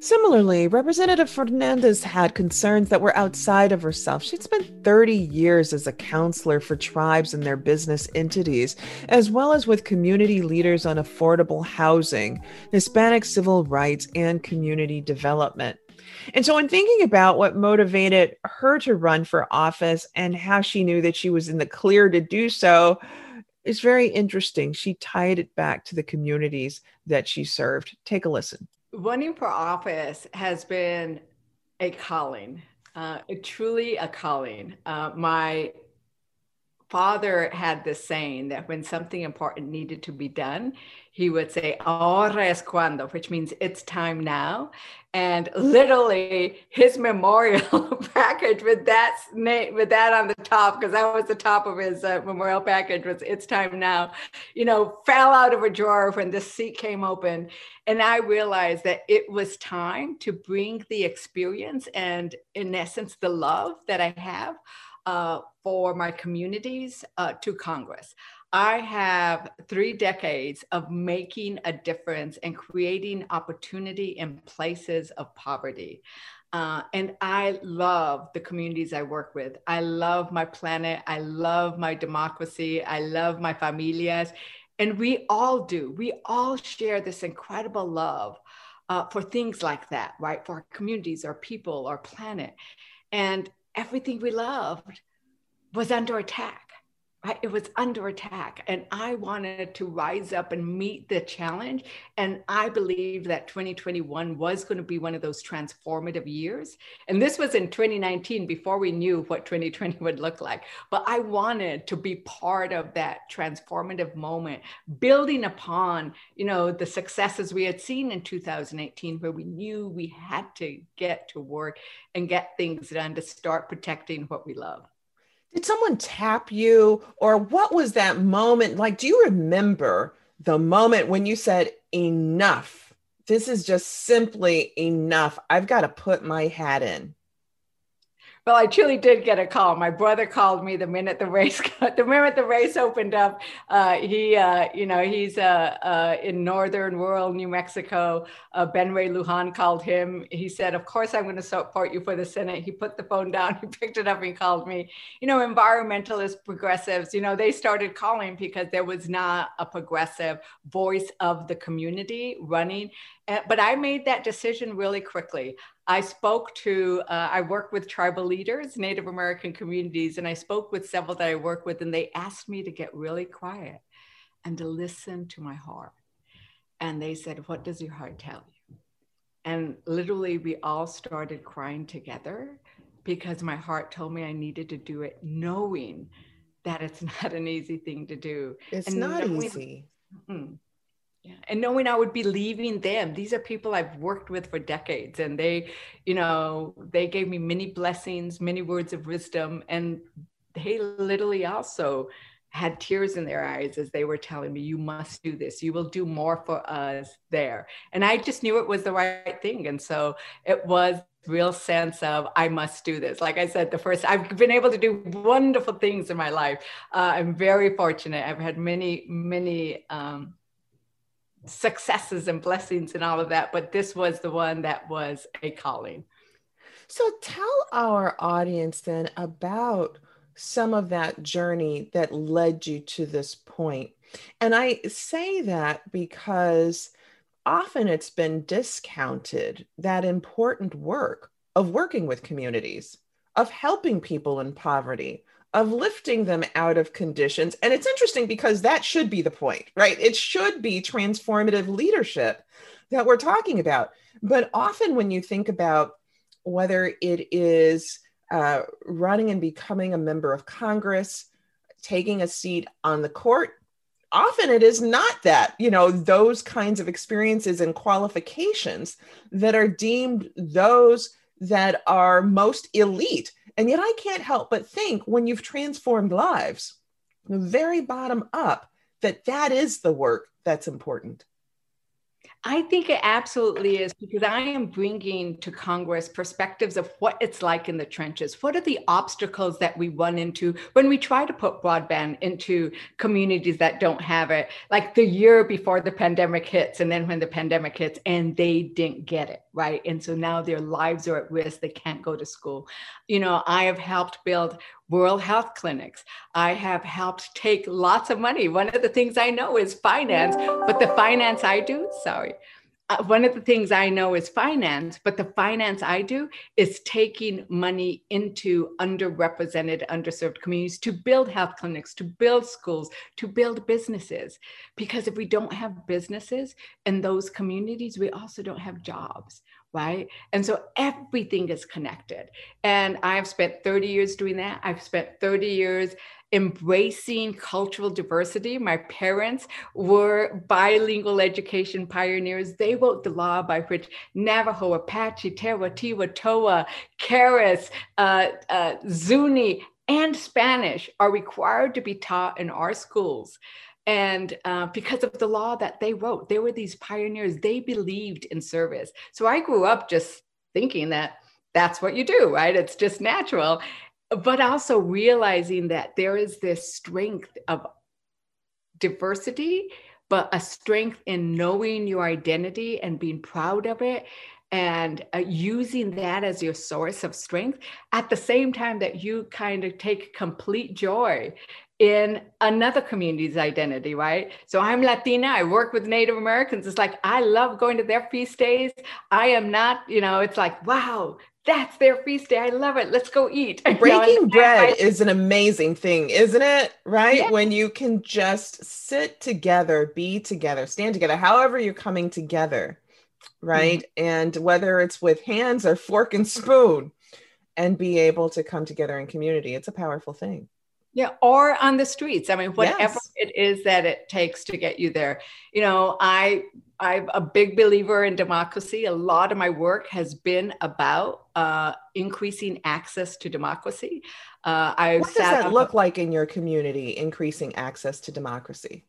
Speaker 1: Similarly, Representative Fernandez had concerns that were outside of herself. She'd spent 30 years as a counselor for tribes and their business entities, as well as with community leaders on affordable housing, Hispanic civil rights, and community development. And so, in thinking about what motivated her to run for office and how she knew that she was in the clear to do so, is very interesting. She tied it back to the communities that she served. Take a listen
Speaker 14: running for office has been a calling, uh, truly a calling. Uh, my father had this saying that when something important needed to be done, he would say, Ahora es cuando, which means it's time now. And literally his memorial [laughs] package with that name, with that on the top, because that was the top of his uh, memorial package was it's time now, you know, fell out of a drawer when the seat came open. And I realized that it was time to bring the experience and in essence, the love that I have uh, for my communities uh, to Congress. I have three decades of making a difference and creating opportunity in places of poverty. Uh, and I love the communities I work with. I love my planet. I love my democracy. I love my familias. And we all do. We all share this incredible love uh, for things like that, right? For our communities, our people, our planet. And everything we loved was under attack. Right? It was under attack. And I wanted to rise up and meet the challenge. And I believe that 2021 was going to be one of those transformative years. And this was in 2019 before we knew what 2020 would look like. But I wanted to be part of that transformative moment, building upon, you know, the successes we had seen in 2018, where we knew we had to get to work and get things done to start protecting what we love.
Speaker 1: Did someone tap you, or what was that moment like? Do you remember the moment when you said, Enough? This is just simply enough. I've got to put my hat in.
Speaker 14: Well, I truly did get a call. My brother called me the minute the race [laughs] got, the minute the race opened up. Uh, he, uh, you know, he's uh, uh in northern rural New Mexico. Uh, ben Ray Lujan called him. He said, "Of course, I'm going to support you for the Senate." He put the phone down. [laughs] He picked it up and called me. You know, environmentalists, progressives. You know, they started calling because there was not a progressive voice of the community running. But I made that decision really quickly. I spoke to, uh, I work with tribal leaders, Native American communities, and I spoke with several that I work with, and they asked me to get really quiet and to listen to my heart. And they said, What does your heart tell you? And literally, we all started crying together because my heart told me I needed to do it, knowing that it's [laughs] not an easy thing to do.
Speaker 1: It's
Speaker 14: and
Speaker 1: not easy.
Speaker 14: Mm, yeah. And knowing I would be leaving them, these are people I've worked with for decades, and they, you know, they gave me many blessings, many words of wisdom, and they literally also had tears in their eyes as they were telling me, You must do this. You will do more for us there. And I just knew it was the right thing. And so it was real sense of I must do this. Like I said, the first I've been able to do wonderful things in my life. Uh, I'm very fortunate. I've had many, many um, successes and blessings and all of that, but this was the one that was a calling.
Speaker 1: So tell our audience then about some of that journey that led you to this point. And I say that because often it's been discounted that important work of working with communities, of helping people in poverty, of lifting them out of conditions. And it's interesting because that should be the point, right? It should be transformative leadership that we're talking about. But often when you think about whether it is uh, running and becoming a member of Congress, taking a seat on the court, often it is not that, you know, those kinds of experiences and qualifications that are deemed those that are most elite and yet I can't help but think when you've transformed lives, the very bottom up, that that is the work that's important.
Speaker 14: I think it absolutely is because I am bringing to Congress perspectives of what it's like in the trenches. What are the obstacles that we run into when we try to put broadband into communities that don't have it, like the year before the pandemic hits, and then when the pandemic hits and they didn't get it, right? And so now their lives are at risk, they can't go to school. You know, I have helped build rural health clinics. I have helped take lots of money. One of the things I know is finance, but the finance I do, sorry. Uh, one of the things I know is finance, but the finance I do is taking money into underrepresented, underserved communities to build health clinics, to build schools, to build businesses. Because if we don't have businesses in those communities, we also don't have jobs right? And so everything is connected. And I've spent 30 years doing that. I've spent 30 years embracing cultural diversity. My parents were bilingual education pioneers. They wrote the law by which Navajo, Apache, Tewa, Towa, Keres, uh, uh, Zuni, and Spanish are required to be taught in our schools. And uh, because of the law that they wrote, they were these pioneers. They believed in service. So I grew up just thinking that that's what you do, right? It's just natural. But also realizing that there is this strength of diversity, but a strength in knowing your identity and being proud of it and uh, using that as your source of strength at the same time that you kind of take complete joy in another community's identity, right? So I'm Latina, I work with Native Americans. It's like, I love going to their feast days. I am not, you know, it's like, wow, that's their feast day. I love it. Let's go eat.
Speaker 1: Breaking [laughs] you know, bread I, is an amazing thing, isn't it? Right? Yeah. When you can just sit together, be together, stand together, however you're coming together, right? Mm-hmm. And whether it's with hands or fork and spoon, and be able to come together in community, it's a powerful thing.
Speaker 14: Yeah, or on the streets. I mean, whatever yes. it is that it takes to get you there. You know, I I'm a big believer in democracy. A lot of my work has been about uh, increasing access to democracy.
Speaker 1: Uh, I what does that look like in your community? Increasing access to democracy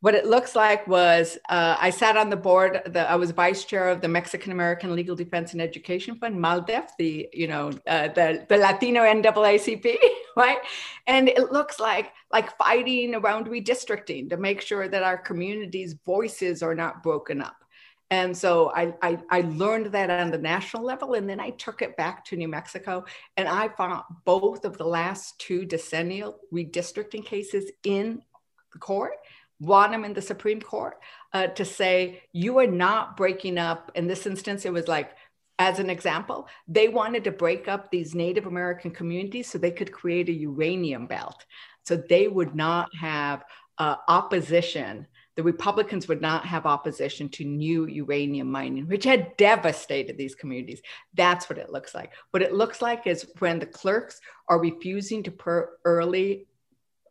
Speaker 14: what it looks like was uh, I sat on the board. The, I was vice chair of the Mexican American Legal Defense and Education Fund, MALDEF, the you know uh, the the Latino NAACP, [laughs] right? And it looks like like fighting around redistricting to make sure that our communities' voices are not broken up. And so I, I, I learned that on the national level, and then I took it back to New Mexico, and I found both of the last two decennial redistricting cases in the court want them in the Supreme Court uh, to say, you are not breaking up. In this instance, it was like, as an example, they wanted to break up these Native American communities so they could create a uranium belt. So they would not have uh, opposition. The Republicans would not have opposition to new uranium mining, which had devastated these communities. That's what it looks like. What it looks like is when the clerks are refusing to per early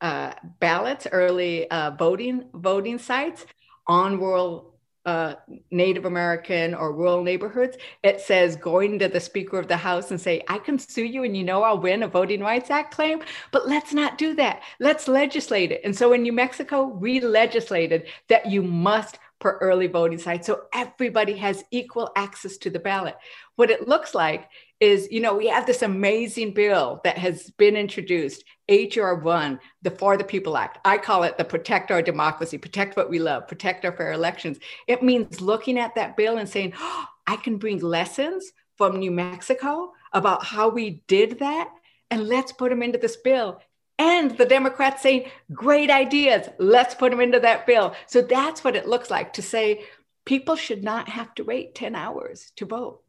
Speaker 14: uh, ballots, early uh, voting voting sites on rural uh, Native American or rural neighborhoods, it says going to the Speaker of the House and say, I can sue you and you know I'll win a Voting Rights Act claim, but let's not do that. Let's legislate it. And so in New Mexico, we legislated that you must per early voting site. So everybody has equal access to the ballot. What it looks like is, you know, we have this amazing bill that has been introduced, HR 1, the For the People Act. I call it the Protect Our Democracy, Protect What We Love, Protect Our Fair Elections. It means looking at that bill and saying, oh, I can bring lessons from New Mexico about how we did that, and let's put them into this bill and the Democrats saying, great ideas, let's put them into that bill. So that's what it looks like to say people should not have to wait 10 hours to vote.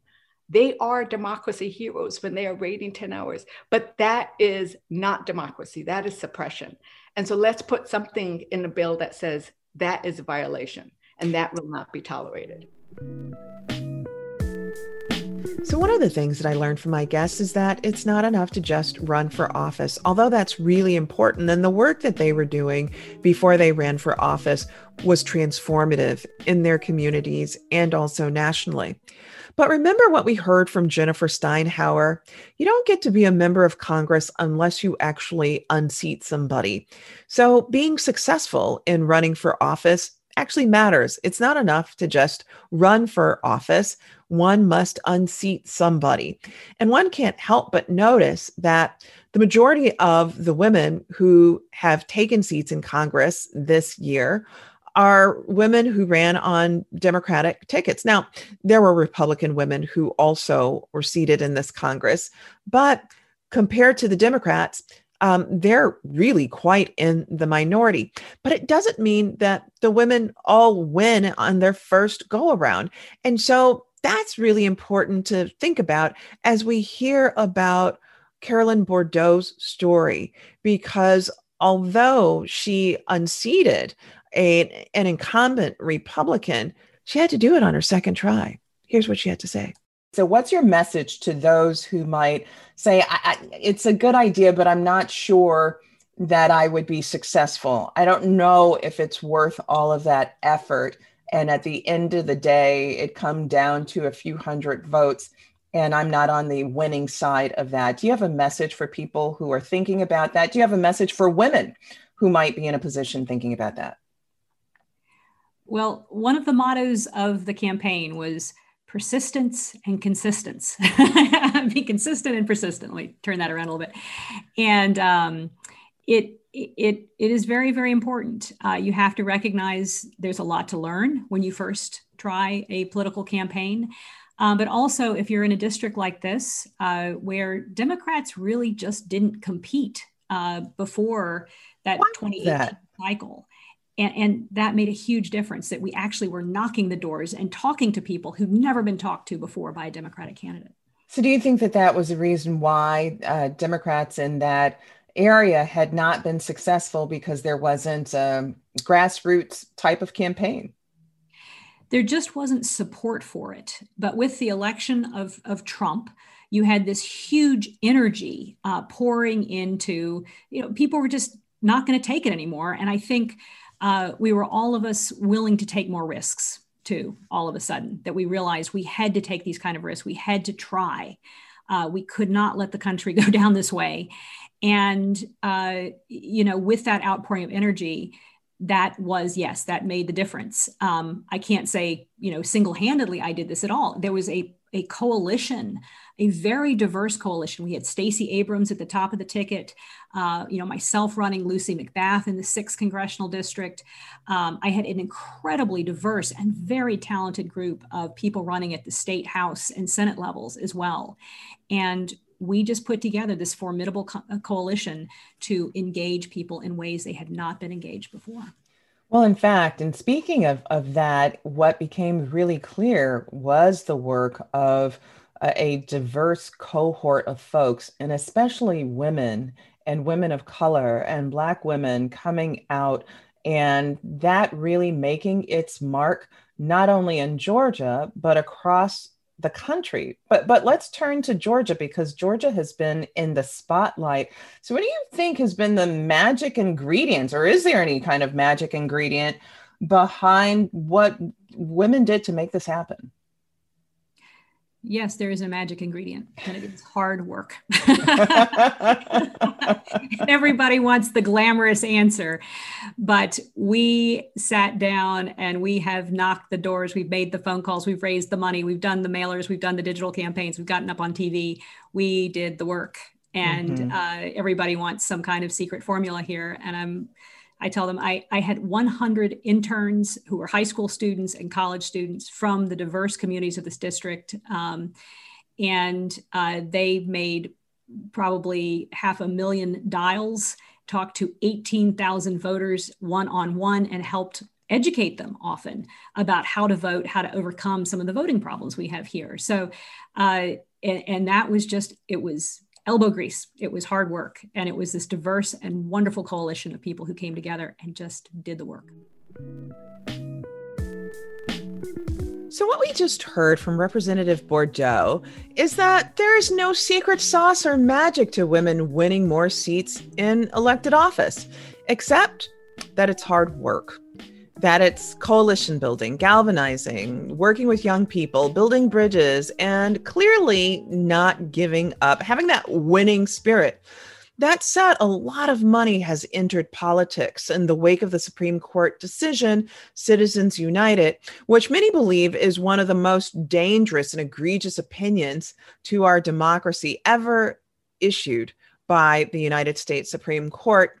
Speaker 14: They are democracy heroes when they are waiting 10 hours, but that is not democracy, that is suppression. And so let's put something in the bill that says that is a violation and that will not be tolerated.
Speaker 1: So, one of the things that I learned from my guests is that it's not enough to just run for office, although that's really important. And the work that they were doing before they ran for office was transformative in their communities and also nationally. But remember what we heard from Jennifer Steinhauer you don't get to be a member of Congress unless you actually unseat somebody. So, being successful in running for office actually matters. It's not enough to just run for office. One must unseat somebody. And one can't help but notice that the majority of the women who have taken seats in Congress this year are women who ran on Democratic tickets. Now, there were Republican women who also were seated in this Congress, but compared to the Democrats, um, they're really quite in the minority. But it doesn't mean that the women all win on their first go around. And so that's really important to think about as we hear about Carolyn Bourdeaux's story, because although she unseated a, an incumbent Republican, she had to do it on her second try. Here's what she had to say. So, what's your message to those who might say, I, I, it's a good idea, but I'm not sure that I would be successful? I don't know if it's worth all of that effort. And at the end of the day, it come down to a few hundred votes, and I'm not on the winning side of that. Do you have a message for people who are thinking about that? Do you have a message for women who might be in a position thinking about that?
Speaker 13: Well, one of the mottos of the campaign was persistence and consistence. [laughs] Be consistent and persistent persistently turn that around a little bit. And um, it, it, it is very, very important. Uh, you have to recognize there's a lot to learn when you first try a political campaign. Um, but also, if you're in a district like this, uh, where Democrats really just didn't compete uh, before that 2018
Speaker 1: that?
Speaker 13: cycle. And, and that made a huge difference that we actually were knocking the doors and talking to people who've never been talked to before by a Democratic candidate.
Speaker 1: So, do you think that that was the reason why uh, Democrats in that area had not been successful because there wasn't a grassroots type of campaign?
Speaker 13: There just wasn't support for it. But with the election of, of Trump, you had this huge energy uh, pouring into, you know, people were just not going to take it anymore. And I think uh, we were all of us willing to take more risks too, all of a sudden, that we realized we had to take these kind of risks. We had to try. Uh, we could not let the country [laughs] go down this way. And, uh, you know, with that outpouring of energy, that was, yes, that made the difference. Um, I can't say, you know, single handedly I did this at all. There was a, a coalition a very diverse coalition. We had Stacey Abrams at the top of the ticket, uh, you know, myself running Lucy McBath in the sixth congressional district. Um, I had an incredibly diverse and very talented group of people running at the state house and senate levels as well. And we just put together this formidable co- uh, coalition to engage people in ways they had not been engaged before.
Speaker 1: Well, in fact, and speaking of, of that, what became really clear was the work of a diverse cohort of folks, and especially women and women of color and Black women coming out, and that really making its mark not only in Georgia, but across the country. But but let's turn to Georgia because Georgia has been in the spotlight. So what do you think has been the magic ingredients or is there any kind of magic ingredient behind what women did to make this happen?
Speaker 13: Yes, there is a magic ingredient, and it is hard work. [laughs] Everybody wants the glamorous answer, but we sat down and we have knocked the doors. We've made the phone calls, we've raised the money, we've done the mailers, we've done the digital campaigns, we've gotten up on TV. We did the work, and mm-hmm. uh, everybody wants some kind of secret formula here. And I'm I tell them I, I had 100 interns who were high school students and college students from the diverse communities of this district. Um, and uh, they made probably half a million dials, talked to 18,000 voters one on one, and helped educate them often about how to vote, how to overcome some of the voting problems we have here. So, uh, and, and that was just, it was elbow grease. It was hard work. And it was this diverse and wonderful coalition of people who came together and just did the work.
Speaker 1: So, what we just heard from Representative Bourdeaux is that there is no secret sauce or magic to women winning more seats in elected office, except that it's hard work that it's coalition building, galvanizing, working with young people, building bridges, and clearly not giving up, having that winning spirit. That said, a lot of money has entered politics in the wake of the Supreme Court decision, Citizens United, which many believe is one of the most dangerous and egregious opinions to our democracy ever issued by the United States Supreme Court.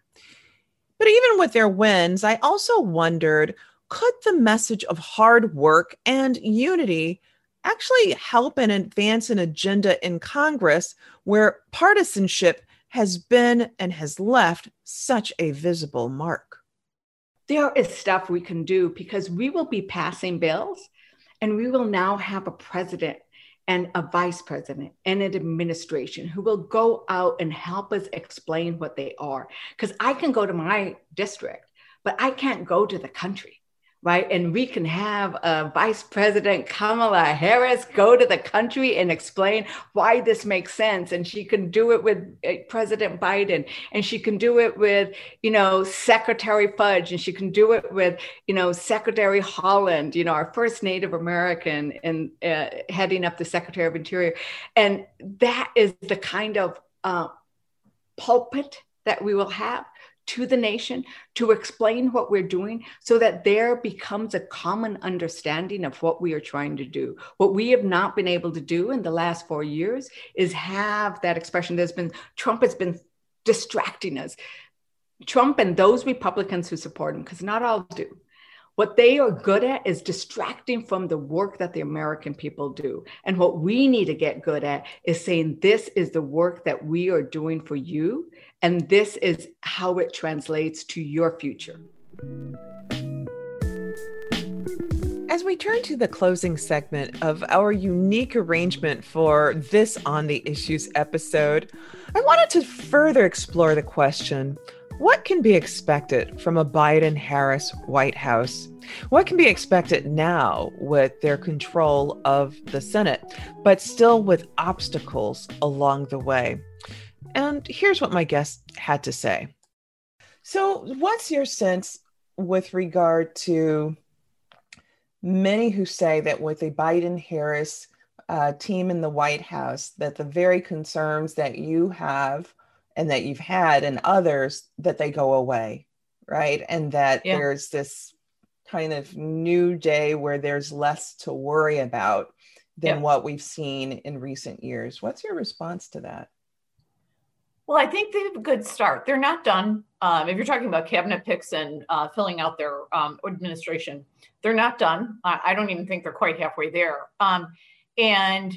Speaker 1: But even with their wins, I also wondered could the message of hard work and unity actually help and advance an agenda in Congress where partisanship has been and has left such a visible mark?
Speaker 14: There is stuff we can do because we will be passing bills and we will now have a president and a vice president and an administration who will go out and help us explain what they are. Because I can go to my district, but I can't go to the country right? And we can have uh, Vice President Kamala Harris go to the country and explain why this makes sense. And she can do it with uh, President Biden, and she can do it with, you know, Secretary Fudge, and she can do it with, you know, Secretary Haaland, you know, our first Native American and uh, heading up the Secretary of Interior. And that is the kind of uh, pulpit that we will have to the nation to explain what we're doing so that there becomes a common understanding of what we are trying to do. What we have not been able to do in the last four years is have that expression. There's been, Trump has been distracting us. Trump and those Republicans who support him, because not all do, What they are good at is distracting from the work that the American people do. And what we need to get good at is saying, this is the work that we are doing for you, and this is how it translates to your future.
Speaker 1: As we turn to the closing segment of our unique arrangement for this On the Issues episode, I wanted to further explore the question what can be expected from a Biden Harris White House? What can be expected now with their control of the Senate, but still with obstacles along the way? And here's what my guest had to say. So, what's your sense with regard to many who say that with a Biden Harris uh, team in the White House, that the very concerns that you have and that you've had and others that they go away right? And that yeah. there's this kind of new day where there's less to worry about than yeah. what we've seen in recent years. What's your response to that?
Speaker 12: Well i think they have a good start. They're not done. Um, if you're talking about cabinet picks and uh, filling out their um, administration they're not done. I, I, don't even think they're quite halfway there. Um, and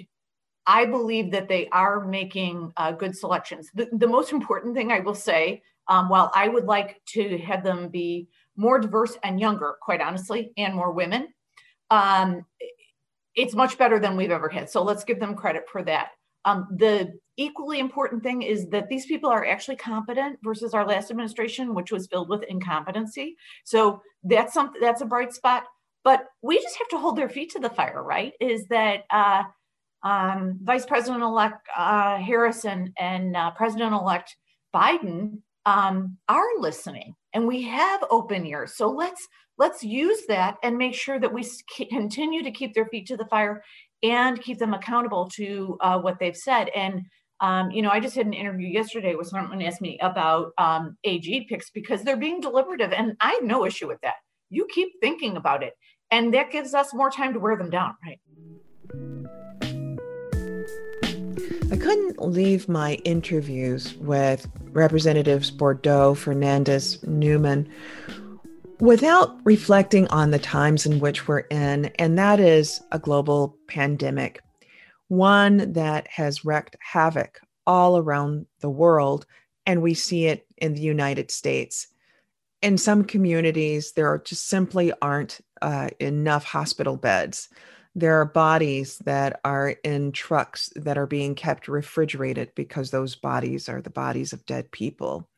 Speaker 12: I believe that they are making uh, good selections. The, the, most important thing I will say, um, while I would like to have them be more diverse and younger, quite honestly, and more women, um, it's much better than we've ever had. So let's give them credit for that. Um, the equally important thing is that these people are actually competent versus our last administration, which was filled with incompetency. So that's something that's a bright spot. But we just have to hold their feet to the fire, right? Is that uh, um, Vice President elect uh, Harrison and uh, President elect Biden um, are listening and we have open ears. So let's let's use that and make sure that we continue to keep their feet to the fire and keep them accountable to uh, what they've said. And um, you know, I just had an interview yesterday where someone asked me about um, AG picks because they're being deliberative, and I have no issue with that. You keep thinking about it, and that gives us more time to wear them down, right?
Speaker 1: I couldn't leave my interviews with Representatives Bourdeaux, Fernandez, Newman without reflecting on the times in which we're in, and that is a global pandemic, one that has wreaked havoc all around the world, and we see it in the United States. In some communities, there just simply aren't uh, enough hospital beds there are bodies that are in trucks that are being kept refrigerated because those bodies are the bodies of dead people.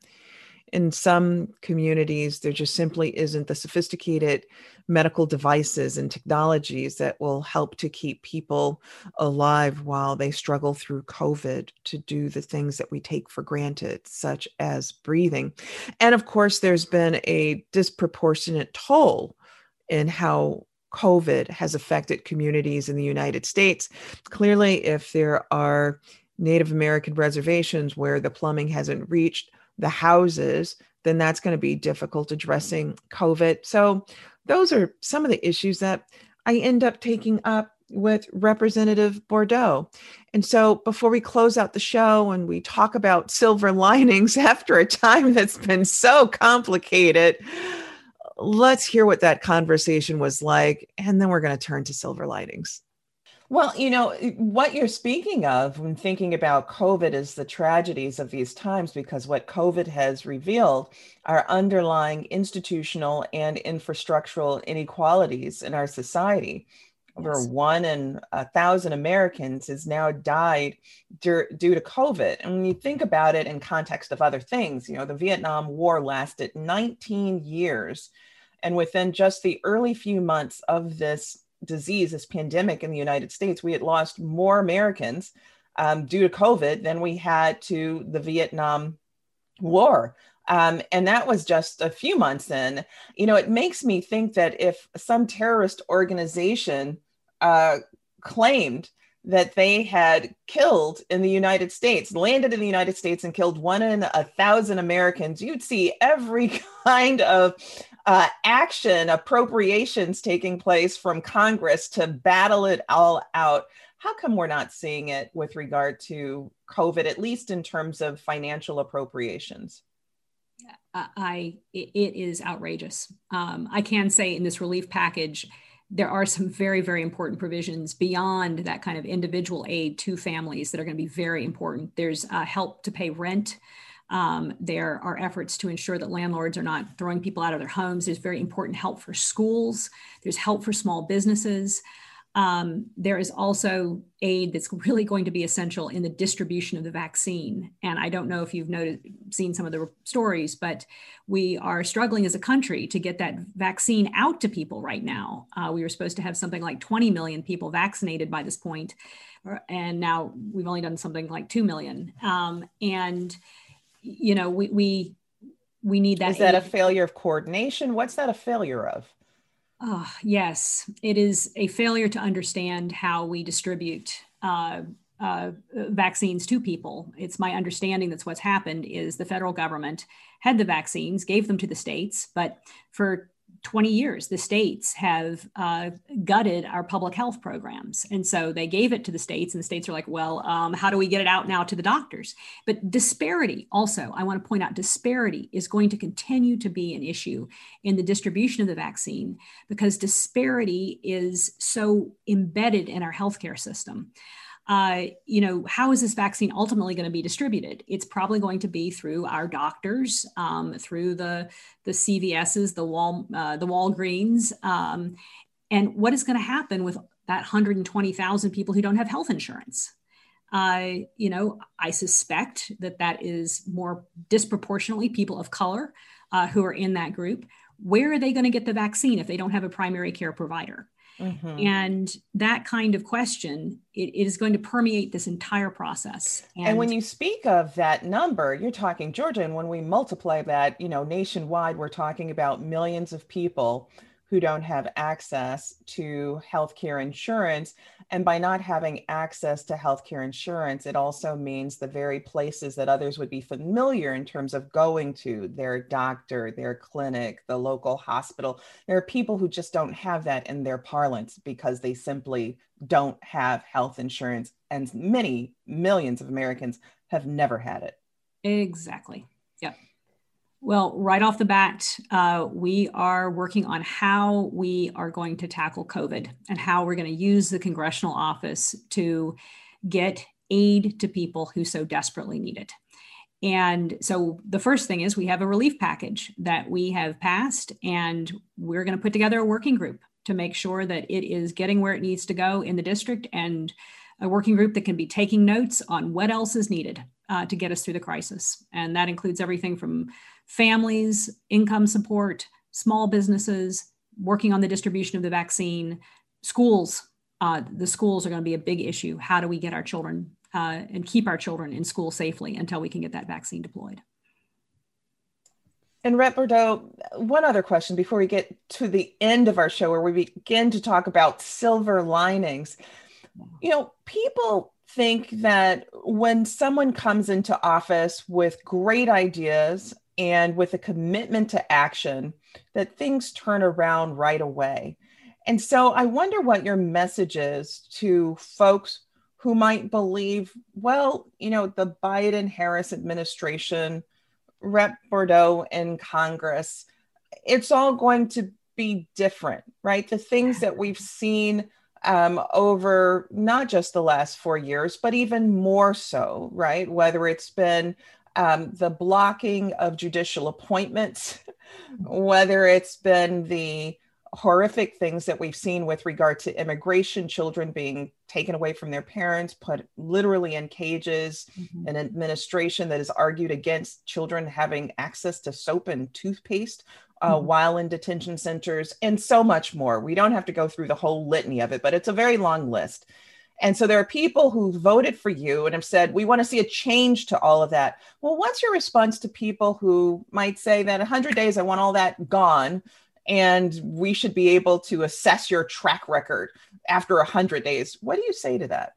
Speaker 1: In some communities, there just simply isn't the sophisticated medical devices and technologies that will help to keep people alive while they struggle through COVID to do the things that we take for granted, such as breathing. And of course, there's been a disproportionate toll in how COVID has affected communities in the United States. Clearly, if there are Native American reservations where the plumbing hasn't reached the houses, then that's going to be difficult addressing COVID. So, those are some of the issues that I end up taking up with Representative Bourdeaux. And so, before we close out the show and we talk about silver [laughs] linings after a time that's been so complicated, let's hear what that conversation was like. And then we're going to turn to silver linings. Well, you know, what you're speaking of when thinking about COVID is the tragedies of these times, because what COVID has revealed are underlying institutional and infrastructural inequalities in our society over one in a thousand Americans has now died due, due to COVID. And when you think about it in context of other things, you know, the Vietnam War lasted 19 years. And within just the early few months of this disease, this pandemic in the United States, we had lost more Americans um, due to COVID than we had to the Vietnam War. Um, and that was just a few months in. You know, it makes me think that if some terrorist organization uh, claimed that they had killed in the United States, landed in the United States and killed one in a thousand Americans, you'd see every [laughs] kind of uh, action, appropriations taking place from Congress to battle it all out. How come we're not seeing it with regard to COVID, at least in terms of financial appropriations?
Speaker 13: I it is outrageous. Um, I can say in this relief package, there are some very very important provisions beyond that kind of individual aid to families that are going to be very important. There's uh, help to pay rent. Um, there are efforts to ensure that landlords are not throwing people out of their homes. There's very important help for schools. There's help for small businesses. Um, there is also aid that's really going to be essential in the distribution of the vaccine. And I don't know if you've noticed, seen some of the stories, but we are struggling as a country to get that vaccine out to people right now. Uh, we were supposed to have something like 20 million people vaccinated by this point, and now we've only done something like 2 million. Um, and, you know, we, we, we need that.
Speaker 1: Is that aid. a failure of coordination? What's that a failure of?
Speaker 13: Oh, yes, it is a failure to understand how we distribute uh, uh, vaccines to people. It's my understanding that's what's happened is the federal government had the vaccines, gave them to the states, but for 20 years, the states have uh, gutted our public health programs. And so they gave it to the states, and the states are like, well, um, how do we get it out now to the doctors? But disparity, also, I want to point out disparity is going to continue to be an issue in the distribution of the vaccine because disparity is so embedded in our healthcare system uh, you know, how is this vaccine ultimately going to be distributed? It's probably going to be through our doctors, um, through the the CVSs, the Wal uh, the Walgreens, um, and what is going to happen with that 120,000 people who don't have health insurance? Uh, you know, I suspect that that is more disproportionately people of color uh, who are in that group. Where are they going to get the vaccine if they don't have a primary care provider? Mm-hmm. And that kind of question, it, it is going to permeate this entire process.
Speaker 1: And, and, when you speak of that number, you're talking Georgia. And when we multiply that, you know, nationwide, we're talking about millions of people who don't have access to healthcare insurance. And by not having access to healthcare insurance, it also means the very places that others would be familiar in terms of going to their doctor, their clinic, the local hospital. There are people who just don't have that in their parlance because they simply don't have health insurance. And many millions of Americans have never had it.
Speaker 13: Exactly. Yep. Well, right off the bat, uh, we are working on how we are going to tackle COVID and how we're going to use the congressional office to get aid to people who so desperately need it. And so the first thing is we have a relief package that we have passed, and we're going to put together a working group to make sure that it is getting where it needs to go in the district and a working group that can be taking notes on what else is needed uh, to get us through the crisis. And that includes everything from families, income support, small businesses, working on the distribution of the vaccine, schools. Uh, the schools are going to be a big issue. How do we get our children uh, and keep our children in school safely until we can get that vaccine deployed?
Speaker 1: And Rep Bourdeaux, one other question before we get to the end of our show, where we begin to talk about silver linings. You know, people think that when someone comes into office with great ideas and with a commitment to action that things turn around right away. And so I wonder what your message is to folks who might believe, well, you know, the Biden Harris administration, Rep Bourdeaux in Congress, it's all going to be different, right? The things that we've seen um, over not just the last four years, but even more so, right? Whether it's been um, the blocking of judicial appointments, whether it's been the horrific things that we've seen with regard to immigration, children being taken away from their parents, put literally in cages, mm-hmm. an administration that has argued against children having access to soap and toothpaste uh, mm-hmm. while in detention centers, and so much more. We don't have to go through the whole litany of it, but it's a very long list. And so there are people who voted for you and have said, we want to see a change to all of that. Well, what's your response to people who might say that 100 days, I want all that gone? And we should be able to assess your track record after 100 days. What do you say to that?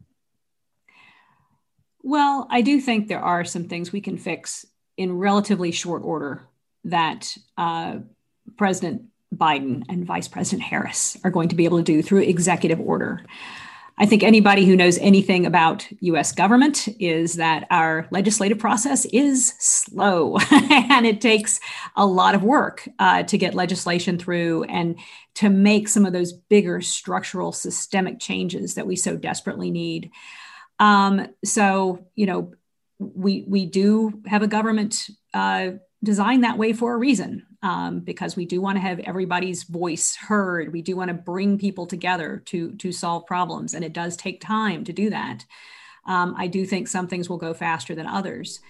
Speaker 13: Well, I do think there are some things we can fix in relatively short order that uh, President Biden and Vice President Harris are going to be able to do through executive order. I think anybody who knows anything about US government is that our legislative process is slow [laughs] and it takes a lot of work uh, to get legislation through and to make some of those bigger structural systemic changes that we so desperately need. Um, so, you know, we, we do have a government uh, designed that way for a reason um, because we do want to have everybody's voice heard. We do want to bring people together to to solve problems, and it does take time to do that. Um, I do think some things will go faster than others.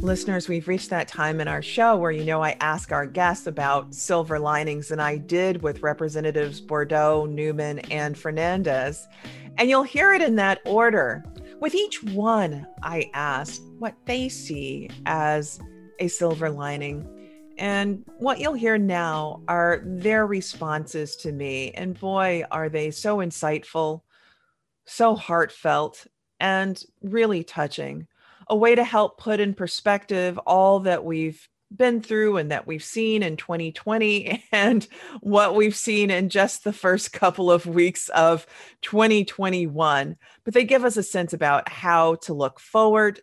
Speaker 1: Listeners, we've reached that time in our show where you know I ask our guests about silver linings, and I did with Representatives Bourdeaux, Newman, and Fernandez. And you'll hear it in that order. With each one, I ask what they see as a silver lining. And what you'll hear now are their responses to me. And boy, are they so insightful, so heartfelt, and really touching. A way to help put in perspective all that we've been through and that we've seen in 2020 [laughs] and what we've seen in just the first couple of weeks of 2021. But they give us a sense about how to look forward,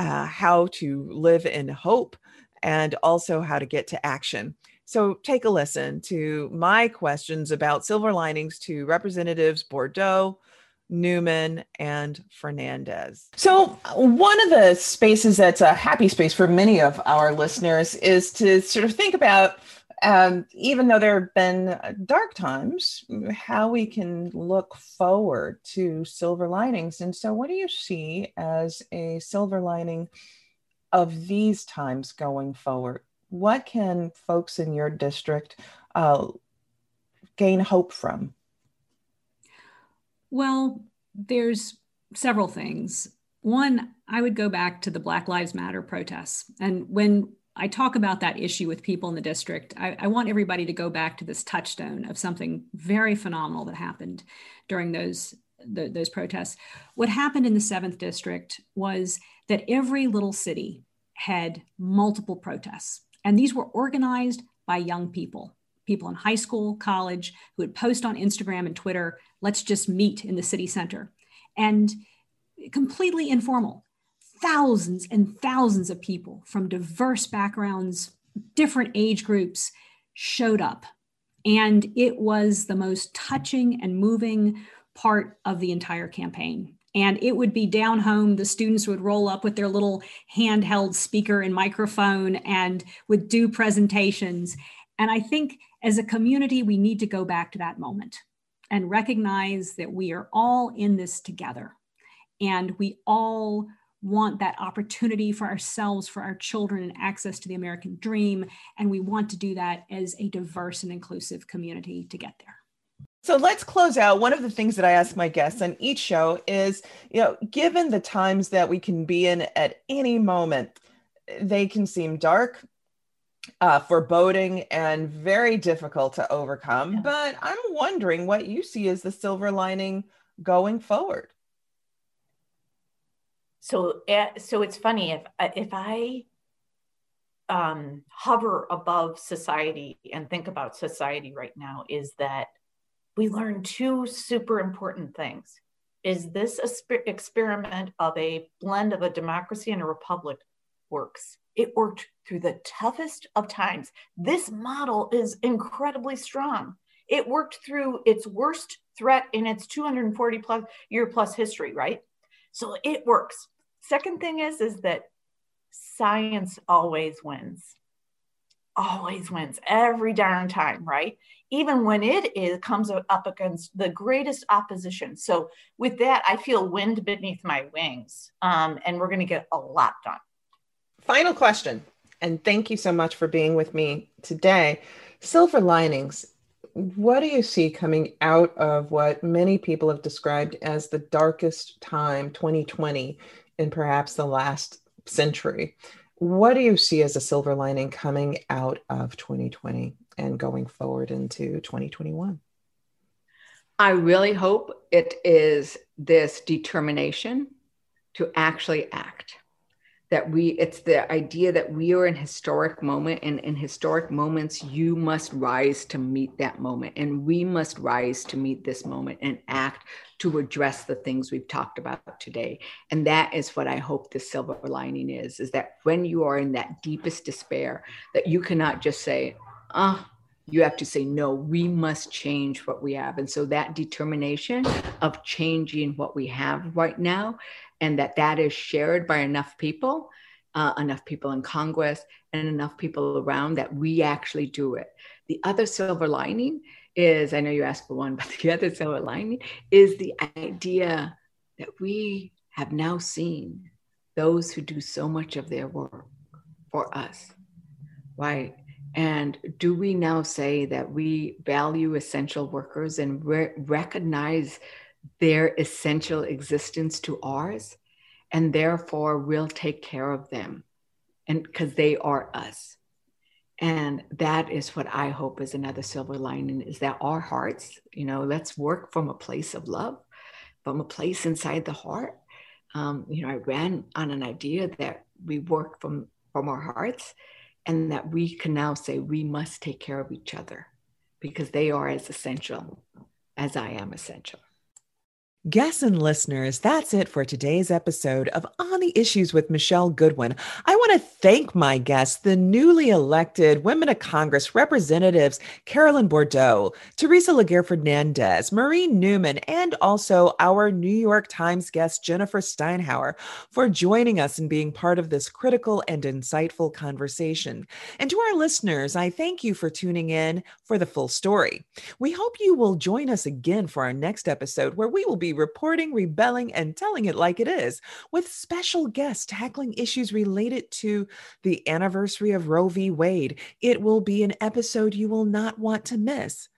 Speaker 1: uh, how to live in hope, and also how to get to action. So take a listen to my questions about silver linings to Representatives Bourdeaux. Newman, and Fernandez. So, one of the spaces that's a happy space for many of our listeners is to sort of think about, um, even though there have been dark times, how we can look forward to silver linings. And so, what do you see as a silver lining of these times going forward? What can folks in your district uh, gain hope from?
Speaker 13: Well, there's several things. One, I would go back to the Black Lives Matter protests. And when I talk about that issue with people in the district, I, I, want everybody to go back to this touchstone of something very phenomenal that happened during those, the, those protests. What happened in the seventh district was that every little city had multiple protests. And these were organized by young people, people in high school, college, who would post on Instagram and Twitter, let's just meet in the city center. And completely informal. Thousands and thousands of people from diverse backgrounds, different age groups showed up. And it was the most touching and moving part of the entire campaign. And it would be down home the students would roll up with their little handheld speaker and microphone and would do presentations. And i think as a community we need to go back to that moment and recognize that we are all in this together. And we all want that opportunity for ourselves for our children and access to the american dream and we want to do that as a diverse and inclusive community to get there
Speaker 1: so let's close out. One of the things that I ask my guests on each show is, you know, given the times that we can be in at any moment, they can seem dark, uh, foreboding, and very difficult to overcome. Yeah. But I'm wondering what you see as the silver lining going forward.
Speaker 12: So, uh, so it's funny if if I um, hover above society and think about society right now, is that we learn two super important things. Is this a experiment of a blend of a democracy and a republic works? It worked through the toughest of times. This model is incredibly strong. It worked through its worst threat in its 240 plus year plus history, right? So it works. Second thing is, is that science always wins always wins every darn time, right? Even when it is comes up against the greatest opposition. So with that, I feel wind beneath my wings, um, and we're going to get a lot done.
Speaker 1: Final question, and thank you so much for being with me today. Silver linings. What do you see coming out of what many people have described as the darkest time, 2020, in perhaps the last century? what do you see as a silver lining coming out of 2020 and going forward into 2021?
Speaker 14: I really hope it is this determination to actually act. That we it's the idea that we are in historic moment and in historic moments you must rise to meet that moment and we must rise to meet this moment and act to address the things we've talked about today. And that is what i hope the silver lining is is that when you are in that deepest despair that you cannot just say ah oh, you have to say no we must change what we have. And so that determination of changing what we have right now and that that is shared by enough people uh, enough people in congress and enough people around that we actually do it. The other silver lining is i know you asked for one [laughs] but the other silver lining is the idea that we have now seen those who do so much of their work for us right? And do we now say that we value essential workers and re- recognize their essential existence to ours and therefore we'll take care of them and because they are us. And that is what i hope is another silver lining is that our hearts you know let's work from a place of love from a place inside the heart. Um, you know i ran on an idea that we work from from our hearts and that we can now say we must take care of each other because they are as essential as i am essential
Speaker 1: Guests and listeners, that's it for today's episode of On the Issues with Michele Goodwin. I want to thank my guests, the newly elected Women of Congress representatives Carolyn Bourdeaux, Teresa Leger Fernandez, Marie Newman, and also our New York Times guest Jennifer Steinhauer for joining us and being part of this critical and insightful conversation. And to our listeners, I thank you for tuning in for the full story. We hope you will join us again for our next episode where we will be reporting, rebelling, and telling it like it is, with special guests tackling issues related to the anniversary of Roe v. Wade. It will be an episode you will not want to miss.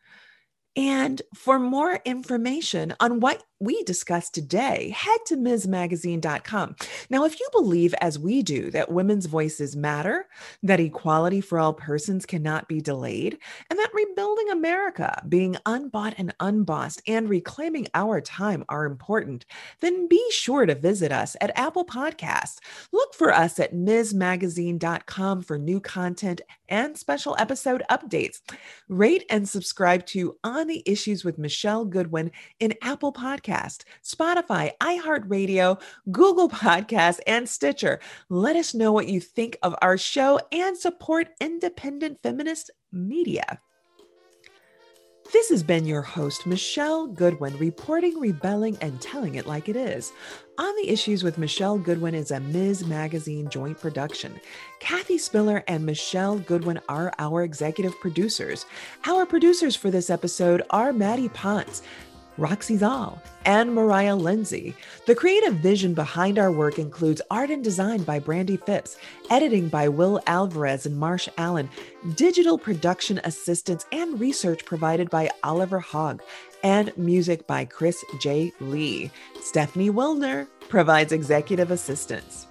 Speaker 1: And for more information on what we discussed today, head to MsMagazine.com. Now, if you believe, as we do, that women's voices matter, that equality for all persons cannot be delayed, and that rebuilding America, being unbought and unbossed, and reclaiming our time are important, then be sure to visit us at Apple Podcasts. Look for us at MsMagazine.com for new content and special episode updates. Rate and subscribe to On the Issues with Michele Goodwin in Apple Podcasts Podcast, Spotify, iHeartRadio, Google Podcasts, and Stitcher. Let us know what you think of our show and support independent feminist media. This has been your host, Michele Goodwin, reporting, rebelling, and telling it like it is. On the Issues with Michele Goodwin is a Ms. Magazine joint production. Kathy Spillar and Michele Goodwin are our executive producers. Our producers for this episode are Maddie Ponce. Roxy Zoll, and Mariah Lindsay. The creative vision behind our work includes art and design by Brandy Phipps, editing by Will Alvarez and Marsh Allen, digital production assistance and research provided by Oliver Hogg, and music by Chris J. Lee. Stephanie Wilner provides executive assistance.